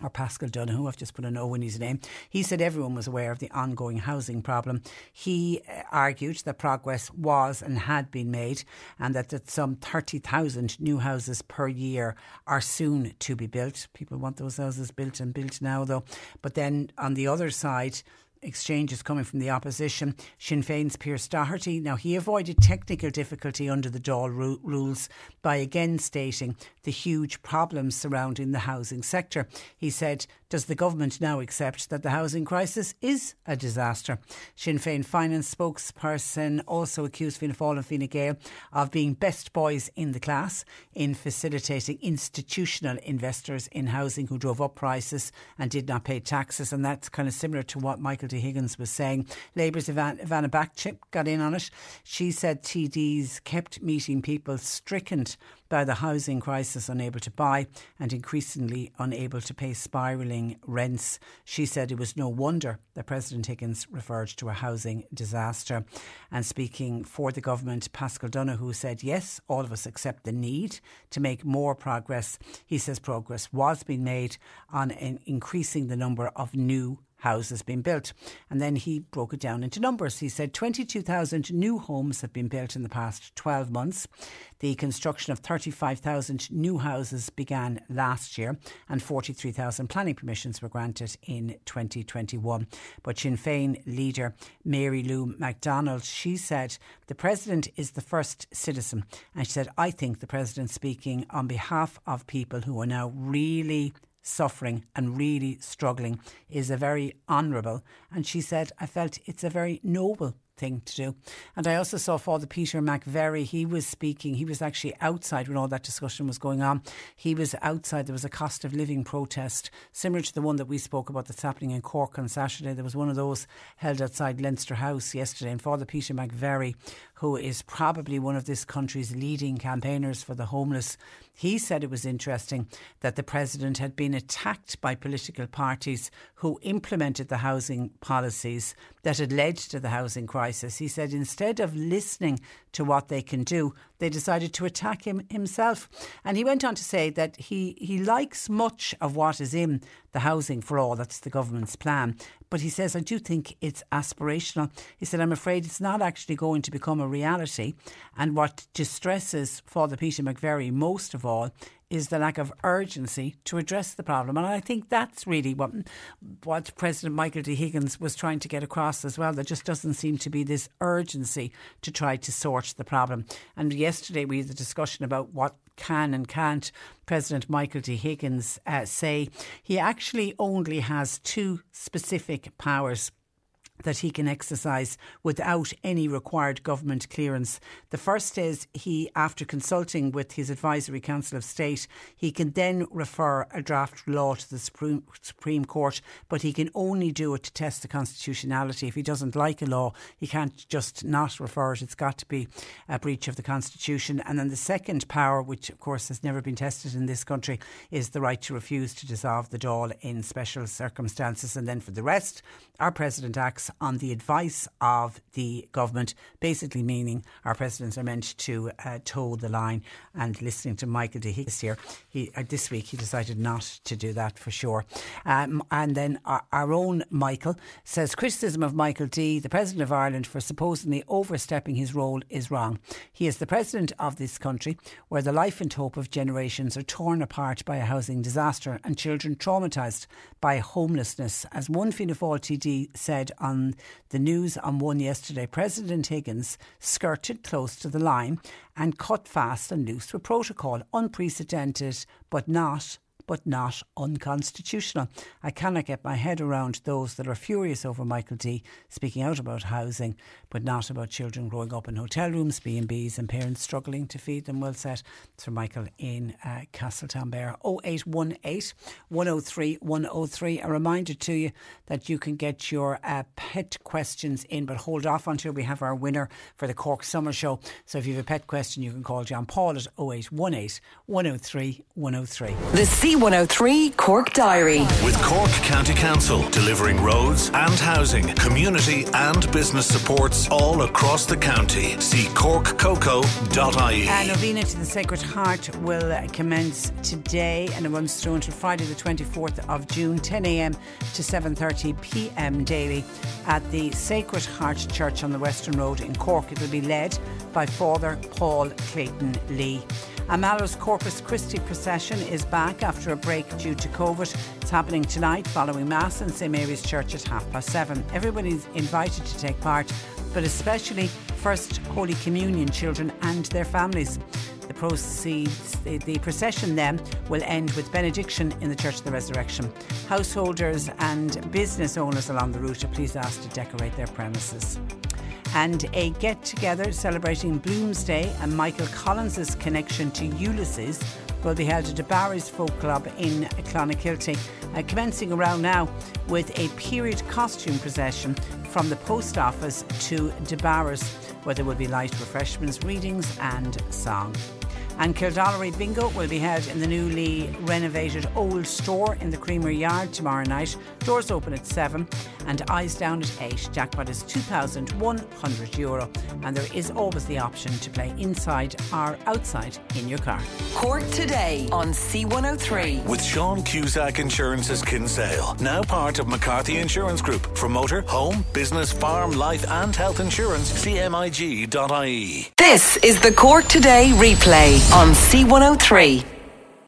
Or Paschal Donohoe, I've just put an O in his name, he said everyone was aware of the ongoing housing problem. He uh, argued that progress was and had been made and that, that some 30,000 new houses per year are soon to be built. People want those houses built and built now, though. But then on the other side, exchanges coming from the opposition. Sinn Féin's Pearse Doherty. Now, he avoided technical difficulty under the Dáil ru- rules by again stating the huge problems surrounding the housing sector. He said, Does the government now accept that the housing crisis is a disaster? Sinn Féin finance spokesperson also accused Fianna Fáil and Fine Gael of being best boys in the class in facilitating institutional investors in housing who drove up prices and did not pay taxes. And that's kind of similar to what Michael D. Higgins was saying. Labour's Ivana, Bacik got in on it. She said TDs kept meeting people stricken by the housing crisis, unable to buy and increasingly unable to pay spiralling rents. She said it was no wonder that President Higgins referred to a housing disaster. And speaking for the government, Paschal Donohoe said, Yes, all of us accept the need to make more progress. He says progress was being made on increasing the number of new houses being built. And then he broke it down into numbers. He said 22,000 new homes have been built in the past 12 months. The construction of 35,000 new houses began last year, and 43,000 planning permissions were granted in 2021. But Sinn Féin leader Mary Lou McDonald, she said the president is the first citizen. And she said, I think the president speaking on behalf of people who are now really suffering and really struggling is a very honourable. And she said, I felt it's a very noble thing to do. And I also saw Father Peter McVerry. He was speaking. He was actually outside when all that discussion was going on. He was outside. There was a cost of living protest similar to the one that we spoke about that's happening in Cork on Saturday. There was one of those held outside Leinster House yesterday. And Father Peter McVerry, who is probably one of this country's leading campaigners for the homeless, he said it was interesting that the president had been attacked by political parties who implemented the housing policies that had led to the housing crisis. He said instead of listening to what they can do, they decided to attack him himself. And he went on to say that he, he likes much of what is in the Housing for All, that's the government's plan. But he says, I do think it's aspirational. He said, I'm afraid it's not actually going to become a reality. And what distresses Father Peter McVerry most of all is the lack of urgency to address the problem. And I think that's really what what President Michael D. Higgins was trying to get across as well. There just doesn't seem to be this urgency to try to sort the problem. And yesterday we had a discussion about what can and can't President Michael D. Higgins uh, say. He actually only has two specific powers that he can exercise without any required government clearance. The first is he, after consulting with his Advisory Council of State, he can then refer a draft law to the Supreme, Supreme Court, but he can only do it to test the constitutionality. If he doesn't like a law, he can't just not refer it. It's got to be a breach of the Constitution. And then the second power, which of course has never been tested in this country, is the right to refuse to dissolve the Dáil in special circumstances. And then for the rest, our President acts on the advice of the government, basically meaning our presidents are meant to uh, toe the line. And listening to Michael D. Higgins here, he, uh, this week he decided not to do that for sure. Um, and then our, our own Michael says criticism of Michael D., the President of Ireland, for supposedly overstepping his role is wrong. He is the President of this country where the life and hope of generations are torn apart by a housing disaster and children traumatised by homelessness. As one Fianna Fáil TD said on on the news on one yesterday, President Higgins skirted close to the line and cut fast and loose with protocol, unprecedented but not but not unconstitutional. I cannot get my head around those that are furious over Michael D speaking out about housing, but not about children growing up in hotel rooms, B&Bs and parents struggling to feed them. Well said. Sir Michael in uh, Castletownbere. 0818 103 103. A reminder to you that you can get your uh, pet questions in, but hold off until we have our winner for the Cork Summer Show. So if you have a pet question, you can call John Paul at 0818 103 103. The C C103 Cork Diary. With Cork County Council delivering roads and housing, community and business supports all across the county. See corkcoco.ie. A novena to the Sacred Heart will commence today and it runs through until Friday the 24th of June 10am to 7.30pm daily at the Sacred Heart Church on the Western Road in Cork. It will be led by Father Paul Clayton Lee. A Mallow's Corpus Christi procession is back after a break due to COVID. It's happening tonight following Mass in St Mary's Church at half past seven. Everybody's invited to take part, but especially First Holy Communion children and their families. Proceeds, the, the, procession then will end with benediction in the Church of the Resurrection. Householders and business owners along the route are please asked to decorate their premises and a get together celebrating Bloomsday and Michael Collins's connection to Ulysses will be held at De Barra's Folk Club in Clonakilty, uh, commencing around now with a period costume procession from the post office to De Barra's, where there will be light refreshments, readings, and song. And Kildorrery Bingo will be held in the newly renovated old store in the Creamery Yard tomorrow night. Doors open at 7 and eyes down at 8. Jackpot is €2,100 Euro, and there is always the option to play inside or outside in your car. Cork today on C103. With Sean Cusack Insurance's Kinsale, now part of McCarthy Insurance Group. For motor, home, business, farm, life, and health insurance, cmig.ie. This is the Cork Today replay on C103.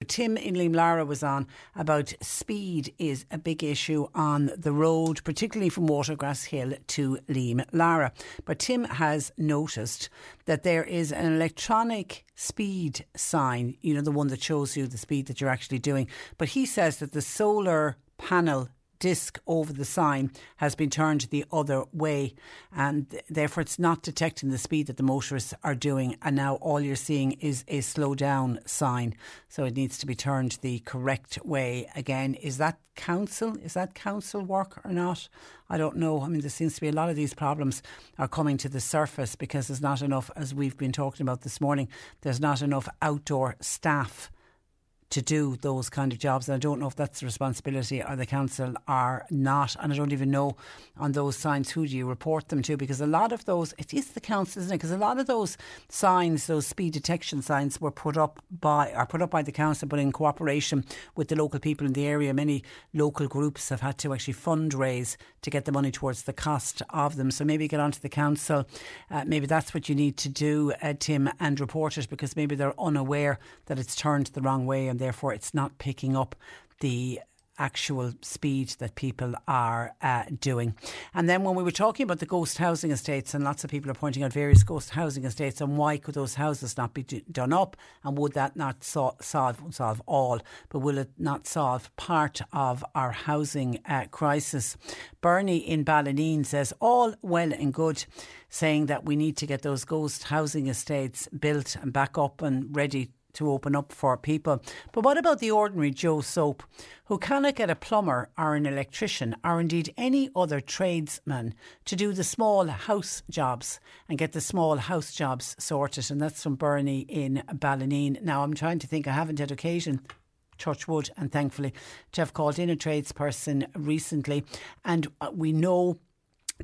Tim in Limlara was on about speed is a big issue on the road, particularly from Watergrass Hill to Limlara. But Tim has noticed that there is an electronic speed sign, you know, the one that shows you the speed that you're actually doing. But he says that the solar panel disc over the sign has been turned the other way, and therefore it's not detecting the speed that the motorists are doing. And now all you're seeing is a slow down sign, so it needs to be turned the correct way again. Is that council? Is that council work or not? I don't know. I mean, there seems to be a lot of these problems are coming to the surface because there's not enough, as we've been talking about this morning, there's not enough outdoor staff to do those kind of jobs. And I don't know if that's the responsibility of the council or not. And I don't even know on those signs who do you report them to because a lot of those, it is the council, isn't it? Because a lot of those signs, those speed detection signs, were put up by are put up by the council, but in cooperation with the local people in the area. Many local groups have had to actually fundraise to get the money towards the cost of them. So maybe get onto the council. Uh, maybe that's what you need to do, uh, Tim, and report it because maybe they're unaware that it's turned the wrong way and therefore it's not picking up the actual speed that people are uh, doing. And then when we were talking about the ghost housing estates, and lots of people are pointing out various ghost housing estates, and why could those houses not be d- done up, and would that not so- solve solve all, but will it not solve part of our housing uh, crisis? Bernie in Ballineen says all well and good, saying that we need to get those ghost housing estates built and back up and ready to open up for people. But what about the ordinary Joe Soap who cannot get a plumber or an electrician or indeed any other tradesman to do the small house jobs and get the small house jobs sorted? And that's from Bernie in Ballineen. Now, I'm trying to think, I haven't had occasion Touchwood, and thankfully to have called in a tradesperson recently. And uh, we know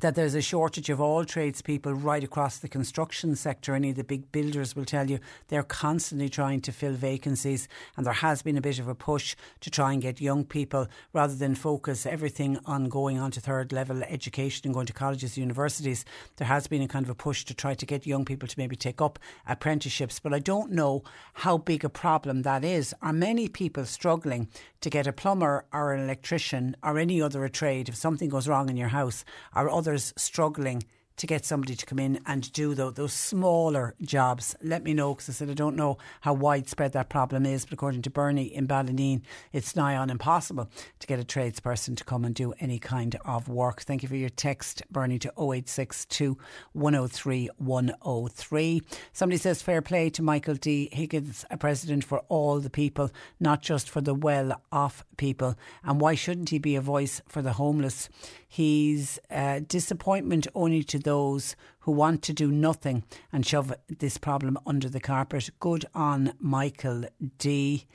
that there's a shortage of all tradespeople right across the construction sector. Any of the big builders will tell you they're constantly trying to fill vacancies, and there has been a bit of a push to try and get young people rather than focus everything on going on to third level education and going to colleges, universities. There has been a kind of a push to try to get young people to maybe take up apprenticeships, but I don't know how big a problem that is. Are many people struggling to get a plumber or an electrician or any other trade if something goes wrong in your house? Are others struggling to get somebody to come in and do those, those smaller jobs. Let me know because I said I don't know how widespread that problem is, but according to Bernie in Ballineen, it's nigh on impossible to get a tradesperson to come and do any kind of work. Thank you for your text, Bernie, to 0862 103 103. Somebody says fair play to Michael D. Higgins, a president for all the people, not just for the well off people. And why shouldn't he be a voice for the homeless? He's uh, disappointment only to those who want to do nothing and shove this problem under the carpet. Good on Michael D.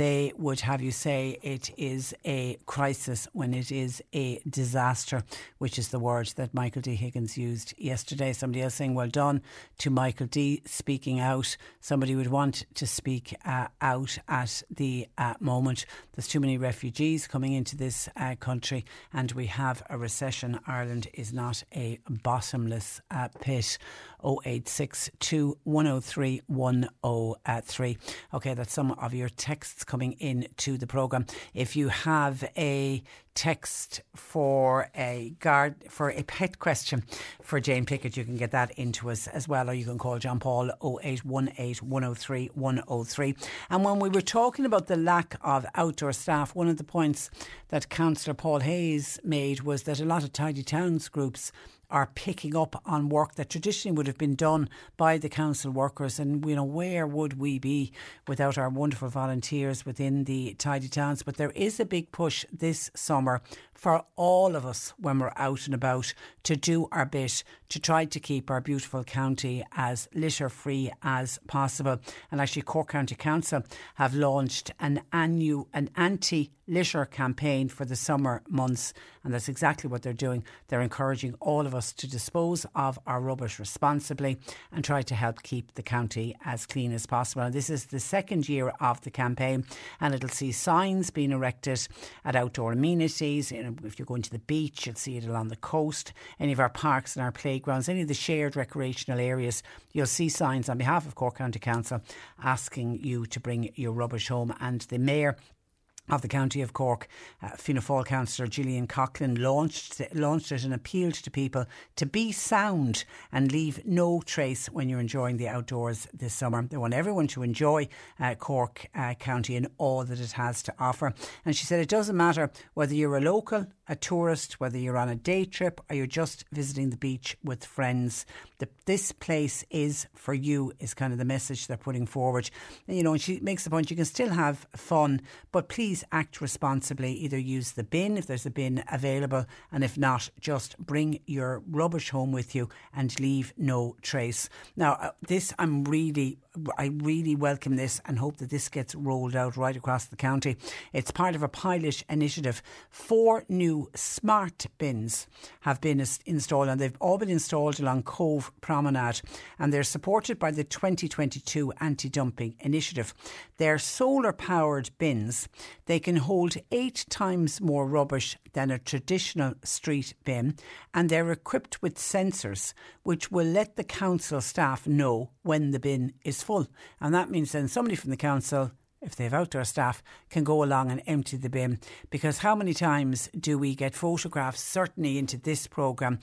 they would have you say it is a crisis when it is a disaster, which is the word that Michael D. Higgins used yesterday. Somebody else saying, Well done to Michael D. speaking out. Somebody would want to speak uh, out at the uh, moment. There's too many refugees coming into this uh, country, and we have a recession. Ireland is not a bottomless uh, pit. 0862 103 103. Okay, that's some of your texts coming in to the programme. If you have a text for a guard for a pet question for Jane Pickett, you can get that into us as well, or you can call John Paul 0818 103 103. And when we were talking about the lack of outdoor staff, one of the points that Councillor Paul Hayes made was that a lot of tidy towns groups are picking up on work that traditionally would have been done by the council workers. And, you know, where would we be without our wonderful volunteers within the tidy towns? But there is a big push this summer for all of us when we're out and about to do our bit to try to keep our beautiful county as litter free as possible. And actually, Cork County Council have launched an annual, an anti litter campaign for the summer months. And that's exactly what they're doing. They're encouraging all of us to dispose of our rubbish responsibly and try to help keep the county as clean as possible. And this is the second year of the campaign, and it'll see signs being erected at outdoor amenities. If you're going to the beach, you'll see it along the coast, any of our parks and our playgrounds, any of the shared recreational areas. You'll see signs on behalf of Cork County Council asking you to bring your rubbish home. And the mayor of the County of Cork, uh, Fianna Fáil councillor Gillian Coughlan launched launched it and appealed to people to be sound and leave no trace when you're enjoying the outdoors this summer. They want everyone to enjoy uh, Cork uh, County and all that it has to offer. And she said it doesn't matter whether you're a local, a tourist, whether you're on a day trip or you're just visiting the beach with friends. The, this place is for you, is kind of the message they're putting forward. And, you know, and she makes the point you can still have fun, but please act responsibly. Either use the bin if there's a bin available, and if not, just bring your rubbish home with you and leave no trace. Now, uh, this I'm really I really welcome this and hope that this gets rolled out right across the county. It's part of a pilot initiative. Four new smart bins have been installed and they've all been installed along Cobh Promenade and they're supported by the 2022 anti dumping initiative. They're solar powered bins. They can hold eight times more rubbish than a traditional street bin and they're equipped with sensors which will let the council staff know when the bin is full. And that means then somebody from the council if they have outdoor staff, can go along and empty the bin. Because how many times do we get photographs, certainly into this programme,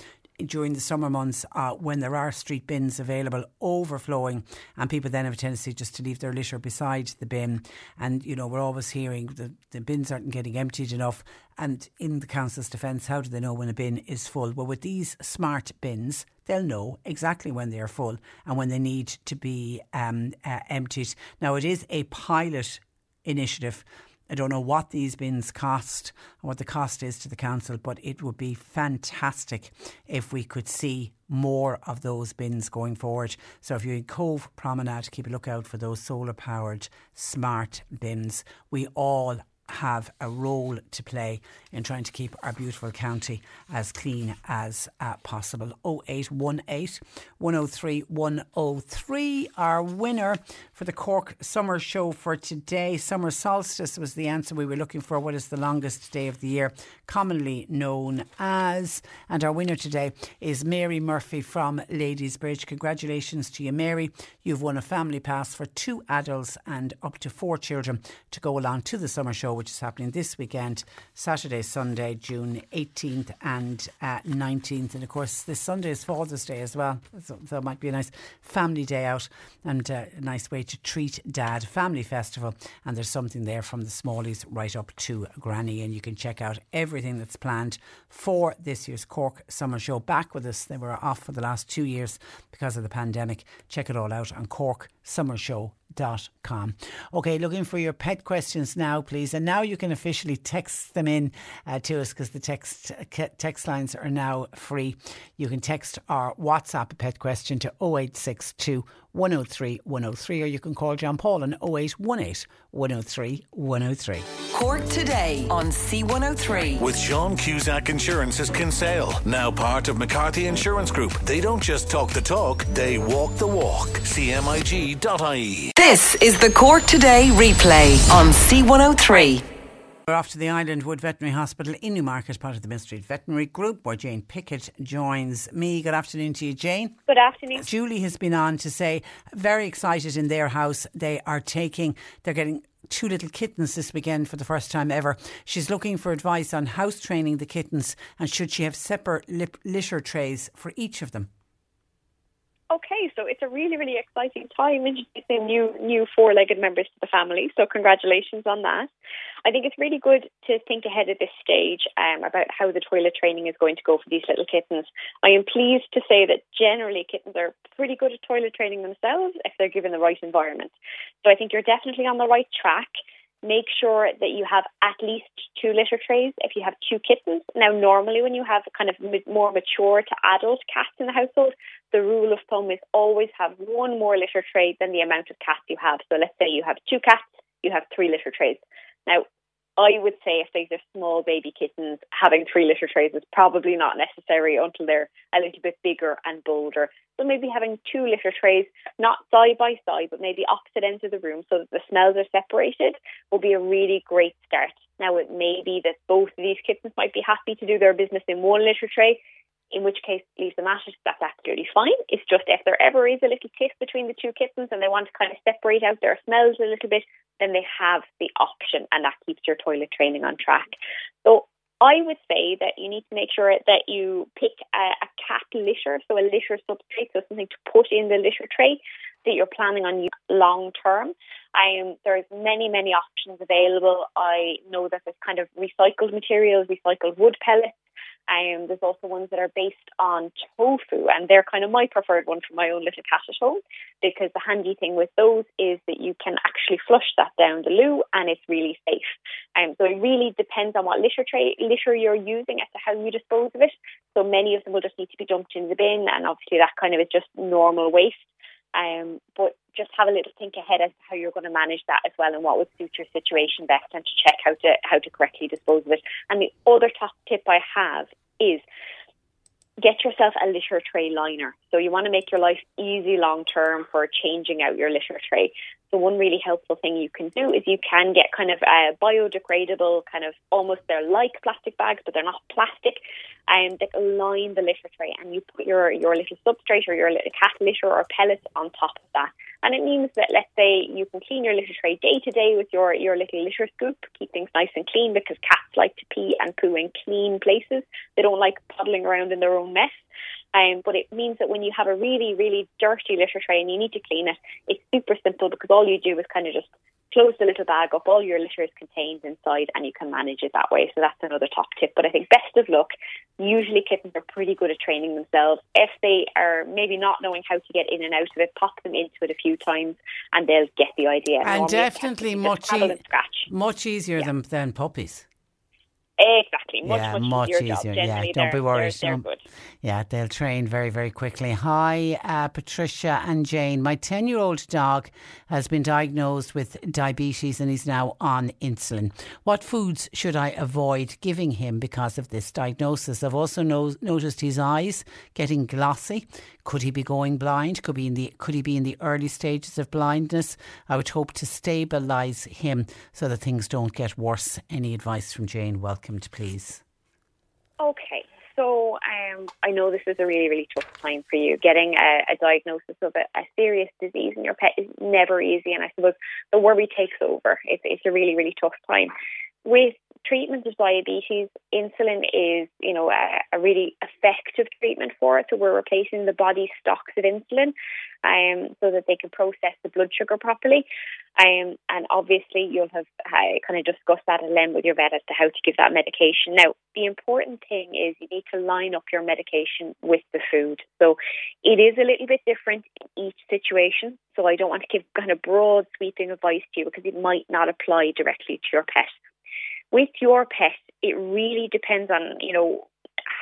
during the summer months uh, when there are street bins available overflowing and people then have a tendency just to leave their litter beside the bin. And you know we're always hearing the, the bins aren't getting emptied enough. And in the council's defence how do they know when a bin is full? Well with these smart bins they'll know exactly when they're full and when they need to be um, uh, emptied. Now it is a pilot initiative I don't know what these bins cost and what the cost is to the council, but it would be fantastic if we could see more of those bins going forward. So if you're in Cobh Promenade, keep a lookout for those solar powered smart bins. We all have a role to play in trying to keep our beautiful county as clean as uh, possible. 0818 103 103. Our winner for the Cork Summer Show for today. Summer solstice was the answer we were looking for. What is the longest day of the year? Commonly known as. And our winner today is Mary Murphy from Ladysbridge. Congratulations to you, Mary. You've won a family pass for two adults and up to four children to go along to the summer show which is happening this weekend, Saturday, Sunday, June 18th and uh, 19th. And of course, this Sunday is Father's Day as well. So, so it might be a nice family day out and uh, a nice way to treat dad. Family festival. And there's something there from the smallies right up to Granny. And you can check out everything that's planned for this year's Cork Summer Show. Back with us. They were off for the last two years because of the pandemic. Check it all out on Cork Summer Show com. Okay, looking for your pet questions now, please. And now you can officially text them in uh, to us because the text uh, text lines are now free. You can text our WhatsApp pet question to 0862 103 103 or you can call John Paul on 0818 103 103. Cork today on C103. With Sean Cusack Insurance's Kinsale, now part of McCarthy Insurance Group. They don't just talk the talk, they walk the walk. CMIG.ie. This is the Cork Today replay on C103. We're off to the Islandwood Veterinary Hospital in Newmarket, part of the Millstreet Veterinary Group, where Jane Pickett joins me. Good afternoon to you, Jane. Good afternoon. Julie has been on to say, very excited in their house. They are taking, they're getting two little kittens this weekend for the first time ever. She's looking for advice on house training the kittens and should she have separate lip- litter trays for each of them. Okay, so it's a really, really exciting time introducing new new four legged members to the family. So congratulations on that. I think it's really good to think ahead at this stage um, about how the toilet training is going to go for these little kittens. I am pleased to say that generally kittens are pretty good at toilet training themselves if they're given the right environment. So I think you're definitely on the right track make sure that you have at least two litter trays if you have two kittens. Now, normally when you have kind of more mature to adult cats in the household, the rule of thumb is always have one more litter tray than the amount of cats you have. So let's say you have two cats, you have three litter trays. Now, I would say if these are small baby kittens, having three litter trays is probably not necessary until they're a little bit bigger and bolder. So maybe having two litter trays, not side by side, but maybe opposite ends of the room so that the smells are separated, will be a really great start. Now, it may be that both of these kittens might be happy to do their business in one litter tray, in which case leave them at it. That's absolutely fine. It's just if there ever is a little tiff between the two kittens and they want to kind of separate out their smells a little bit, then they have the option and that keeps your toilet training on track. So I would say that you need to make sure that you pick a, a cat litter, so a litter substrate, so something to put in the litter tray that you're planning on long term. Um, there's many, many options available. I know that there's kind of recycled materials, recycled wood pellets, um, there's also ones that are based on tofu, and they're kind of my preferred one for my own little cat at home because the handy thing with those is that you can actually flush that down the loo and it's really safe. Um, so it really depends on what litter tray litter you're using as to how you dispose of it. So many of them will just need to be dumped in the bin, and obviously that kind of is just normal waste. Um, but just have a little think ahead as to how you're going to manage that as well and what would suit your situation best and to check how to how to correctly dispose of it. And the other top tip I have is get yourself a litter tray liner. So you want to make your life easy long term for changing out your litter tray. So one really helpful thing you can do is you can get kind of a biodegradable kind of almost they're like plastic bags, but they're not plastic, and um, that line the litter tray, and you put your your little substrate or your little cat litter or pellets on top of that. And it means that let's say you can clean your litter tray day to day with your your little litter scoop, keep things nice and clean because cats like to pee and poo in clean places. They don't like puddling around in their own mess. Um, but it means that when you have a really, really dirty litter tray and you need to clean it, it's super simple because all you do is kind of just close the little bag up, all your litter is contained inside, and you can manage it that way. So that's another top tip. But I think best of luck. Usually kittens are pretty good at training themselves. If they are maybe not knowing how to get in and out of it, pop them into it a few times, and they'll get the idea. And definitely much, e- much easier yeah. than, than puppies. Exactly. Much, yeah, much, easier. easier. Yeah, don't be worried. They're, they're yeah, they'll train very, very quickly. Hi, uh, Patricia and Jane. My 10 year old dog has been diagnosed with diabetes and he's now on insulin. What foods should I avoid giving him because of this diagnosis? I've also no- noticed his eyes getting glossy. Could he be going blind? Could be in the could he be in the early stages of blindness? I would hope to stabilise him so that things don't get worse. Any advice from Jane? Welcomed, please. Okay. So um, I know this is a really, really tough time for you. Getting a, a diagnosis of a, a, serious disease in your pet is never easy, and I suppose the worry takes over. It's, it's a really, really tough time. With treatment of diabetes, insulin is, you know, a, a, really effective treatment for it. So we're replacing the body's stocks of insulin, um, so that they can process the blood sugar properly. Um, and obviously, you'll have uh, kind of discussed that at length with your vet as to how to give that medication. Now, the important thing is you need to line up your medication with the food. So it is a little bit different in each situation. So I don't want to give kind of broad sweeping advice to you because it might not apply directly to your pet with your pet, it really depends on, you know,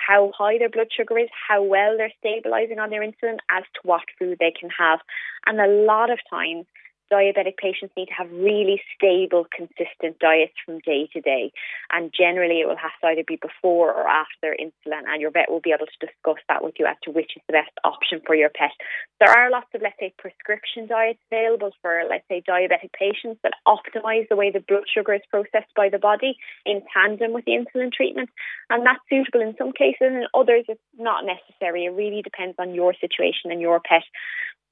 how high their blood sugar is, how well they're stabilizing on their insulin, as to what food they can have. And a lot of times, diabetic patients need to have really stable, consistent diets from day to day. And generally, it will have to either be before or after insulin, and your vet will be able to discuss that with you as to which is the best option for your pet. There are lots of, let's say, prescription diets available for, let's say, diabetic patients that optimize the way the blood sugar is processed by the body in tandem with the insulin treatment. And that's suitable in some cases, and in others, it's not necessary. It really depends on your situation and your pet.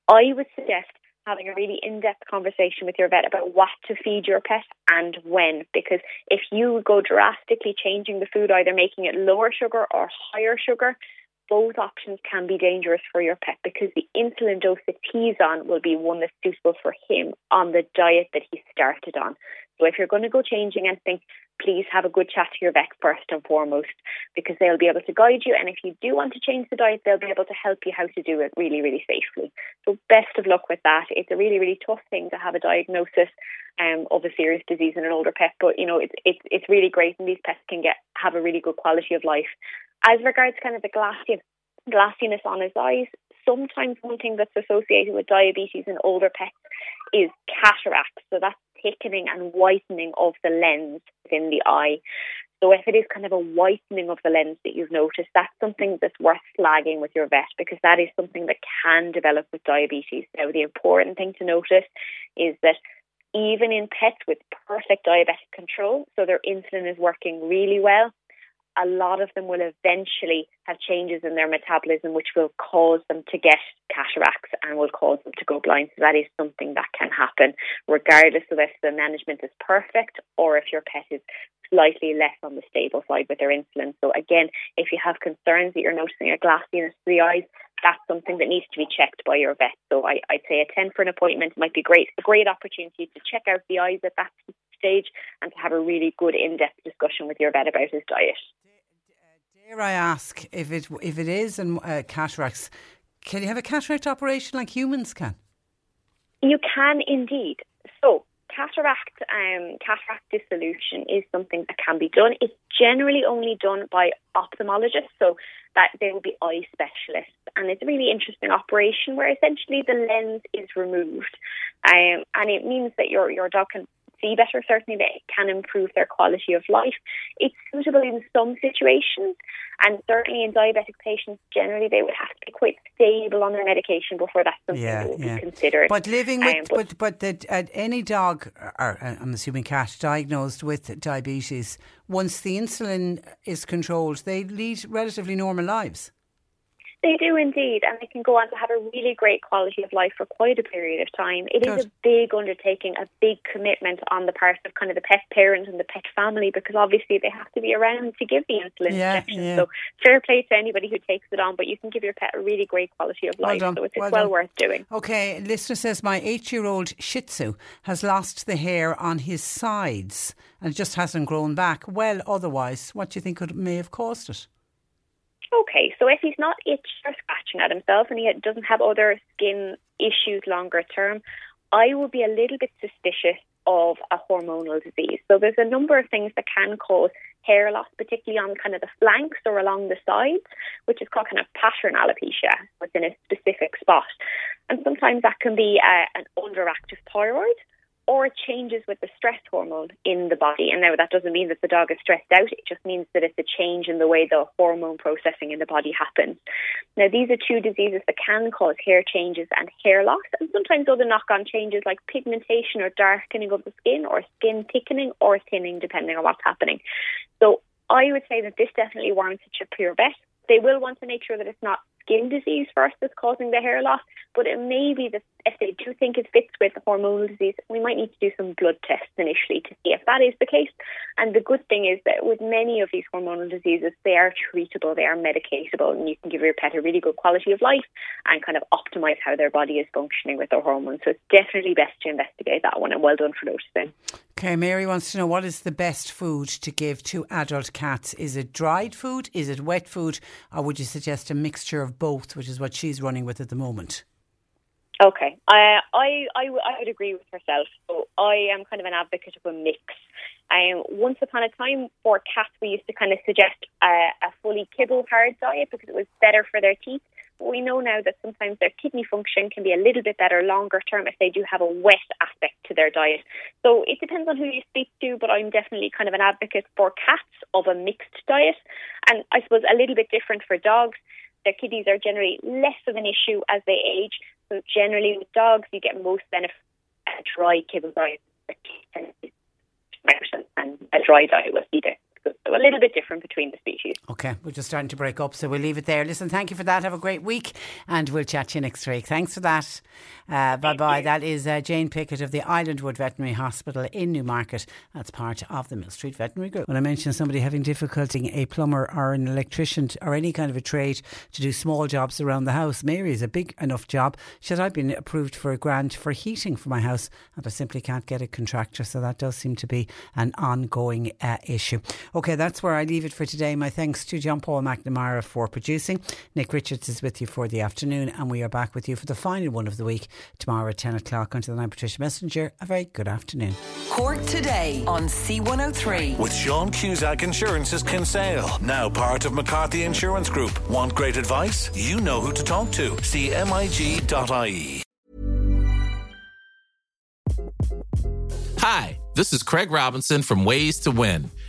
I would suggest having a really in-depth conversation with your vet about what to feed your pet and when because if you go drastically changing the food either making it lower sugar or higher sugar both options can be dangerous for your pet because the insulin dose that he's on will be one that's suitable for him on the diet that he started on. So if you're going to go changing anything, please have a good chat to your vet first and foremost because they'll be able to guide you. And if you do want to change the diet, they'll be able to help you how to do it really, really safely. So best of luck with that. It's a really, really tough thing to have a diagnosis um, of a serious disease in an older pet, but you know it's it's it's really great, and these pets can get have a really good quality of life. As regards kind of the glassy, glassiness on his eyes, sometimes one thing that's associated with diabetes in older pets is cataracts. So that's thickening and whitening of the lens within the eye. So if it is kind of a whitening of the lens that you've noticed, that's something that's worth flagging with your vet because that is something that can develop with diabetes. Now the important thing to notice is that even in pets with perfect diabetic control, so their insulin is working really well, a lot of them will eventually have changes in their metabolism which will cause them to get cataracts and will cause them to go blind. So that is something that can happen regardless of if the management is perfect or if your pet is slightly less on the stable side with their insulin. So again, if you have concerns that you're noticing a glassiness to the eyes, that's something that needs to be checked by your vet. So I, would say attend for an appointment might be great, a great opportunity to check out the eyes at that stage and to have a really good in-depth discussion with your vet about his diet. Dare I ask if it if it is and uh, cataracts, can you have a cataract operation like humans can? You can indeed. So cataract um, cataract dissolution is something that can be done. It's generally only done by ophthalmologists, so that they will be eye specialists, and it's a really interesting operation where essentially the lens is removed, um, and it means that your your dog can see better. Certainly, they can improve their quality of life. It's suitable in some situations, and certainly in diabetic patients, generally they would have to be quite stable on their medication before that's something yeah, that would yeah. be considered. But living with, um, but but, but uh, any dog, or uh, I'm assuming cat, diagnosed with diabetes, once the insulin is controlled, they lead relatively normal lives. They do indeed, and they can go on to have a really great quality of life for quite a period of time. It Good. is a big undertaking, a big commitment on the part of kind of the pet parent and the pet family because obviously they have to be around to give the insulin yeah, injection. Yeah. So fair play to anybody who takes it on, but you can give your pet a really great quality of life. Well so it's, well, well worth doing. Okay, listener says my eight-year-old Shih Tzu has lost the hair on his sides and just hasn't grown back. Well, otherwise, what do you think could, may have caused it? Okay, so if he's not itching or scratching at himself and he doesn't have other skin issues longer term, I would be a little bit suspicious of a hormonal disease. So there's a number of things that can cause hair loss, particularly on kind of the flanks or along the sides, which is called kind of pattern alopecia within a specific spot. And sometimes that can be uh, an underactive thyroid or it changes with the stress hormone in the body. And now that doesn't mean that the dog is stressed out, it just means that it's a change in the way the hormone processing in the body happens. Now, these are two diseases that can cause hair changes and hair loss, and sometimes other knock on changes like pigmentation or darkening of the skin, or skin thickening or thinning, depending on what's happening. So, I would say that this definitely warrants a your vet. They will want to make sure that it's not skin disease first that's causing the hair loss, but it may be that if they do think it fits with hormonal disease, we might need to do some blood tests initially to see if that is the case. And the good thing is that with many of these hormonal diseases, they are treatable, they are medicatable, and you can give your pet a really good quality of life and kind of optimize how their body is functioning with their hormones. So it's definitely best to investigate that one, and well done for noticing. Okay, Mary wants to know what is the best food to give to adult cats? Is it dried food? Is it wet food? Or would you suggest a mixture of both, which is what she's running with at the moment? Okay, I, I I would agree with herself. So I am kind of an advocate of a mix. Um, once upon a time, for cats, we used to kind of suggest a, a fully kibble hard diet because it was better for their teeth. But we know now that sometimes their kidney function can be a little bit better longer term if they do have a wet aspect to their diet. So it depends on who you speak to, but I'm definitely kind of an advocate for cats of a mixed diet. And I suppose a little bit different for dogs. Their kidneys are generally less of an issue as they age. So generally with dogs, you get most benefit a dry kibble diet and a dry diet with either. A little bit different between the species. Okay, we're just starting to break up, so we'll leave it there. Listen, thank you for that. Have a great week, and we'll chat to you next week. Thanks for that. Uh, bye bye. That is uh, Jane Pickett of the Islandwood Veterinary Hospital in Newmarket. That's part of the Millstreet Veterinary Group. When I mentioned somebody having difficulty, a plumber or an electrician or any kind of a trade to do small jobs around the house, Mary is a big enough job. She said, I've been approved for a grant for heating for my house, and I simply can't get a contractor. So that does seem to be an ongoing uh, issue. Okay, that's where I leave it for today. My thanks to John Paul McNamara for producing. Nick Richards is with you for the afternoon, and we are back with you for the final one of the week tomorrow at 10 o'clock. Until then, I'm Patricia Messinger. A very good afternoon. Cork today on C103. With Sean Cusack Insurance's Kinsale, now part of McCarthy Insurance Group. Want great advice? You know who to talk to. CMIG.ie. Hi, this is Craig Robinson from Ways to Win,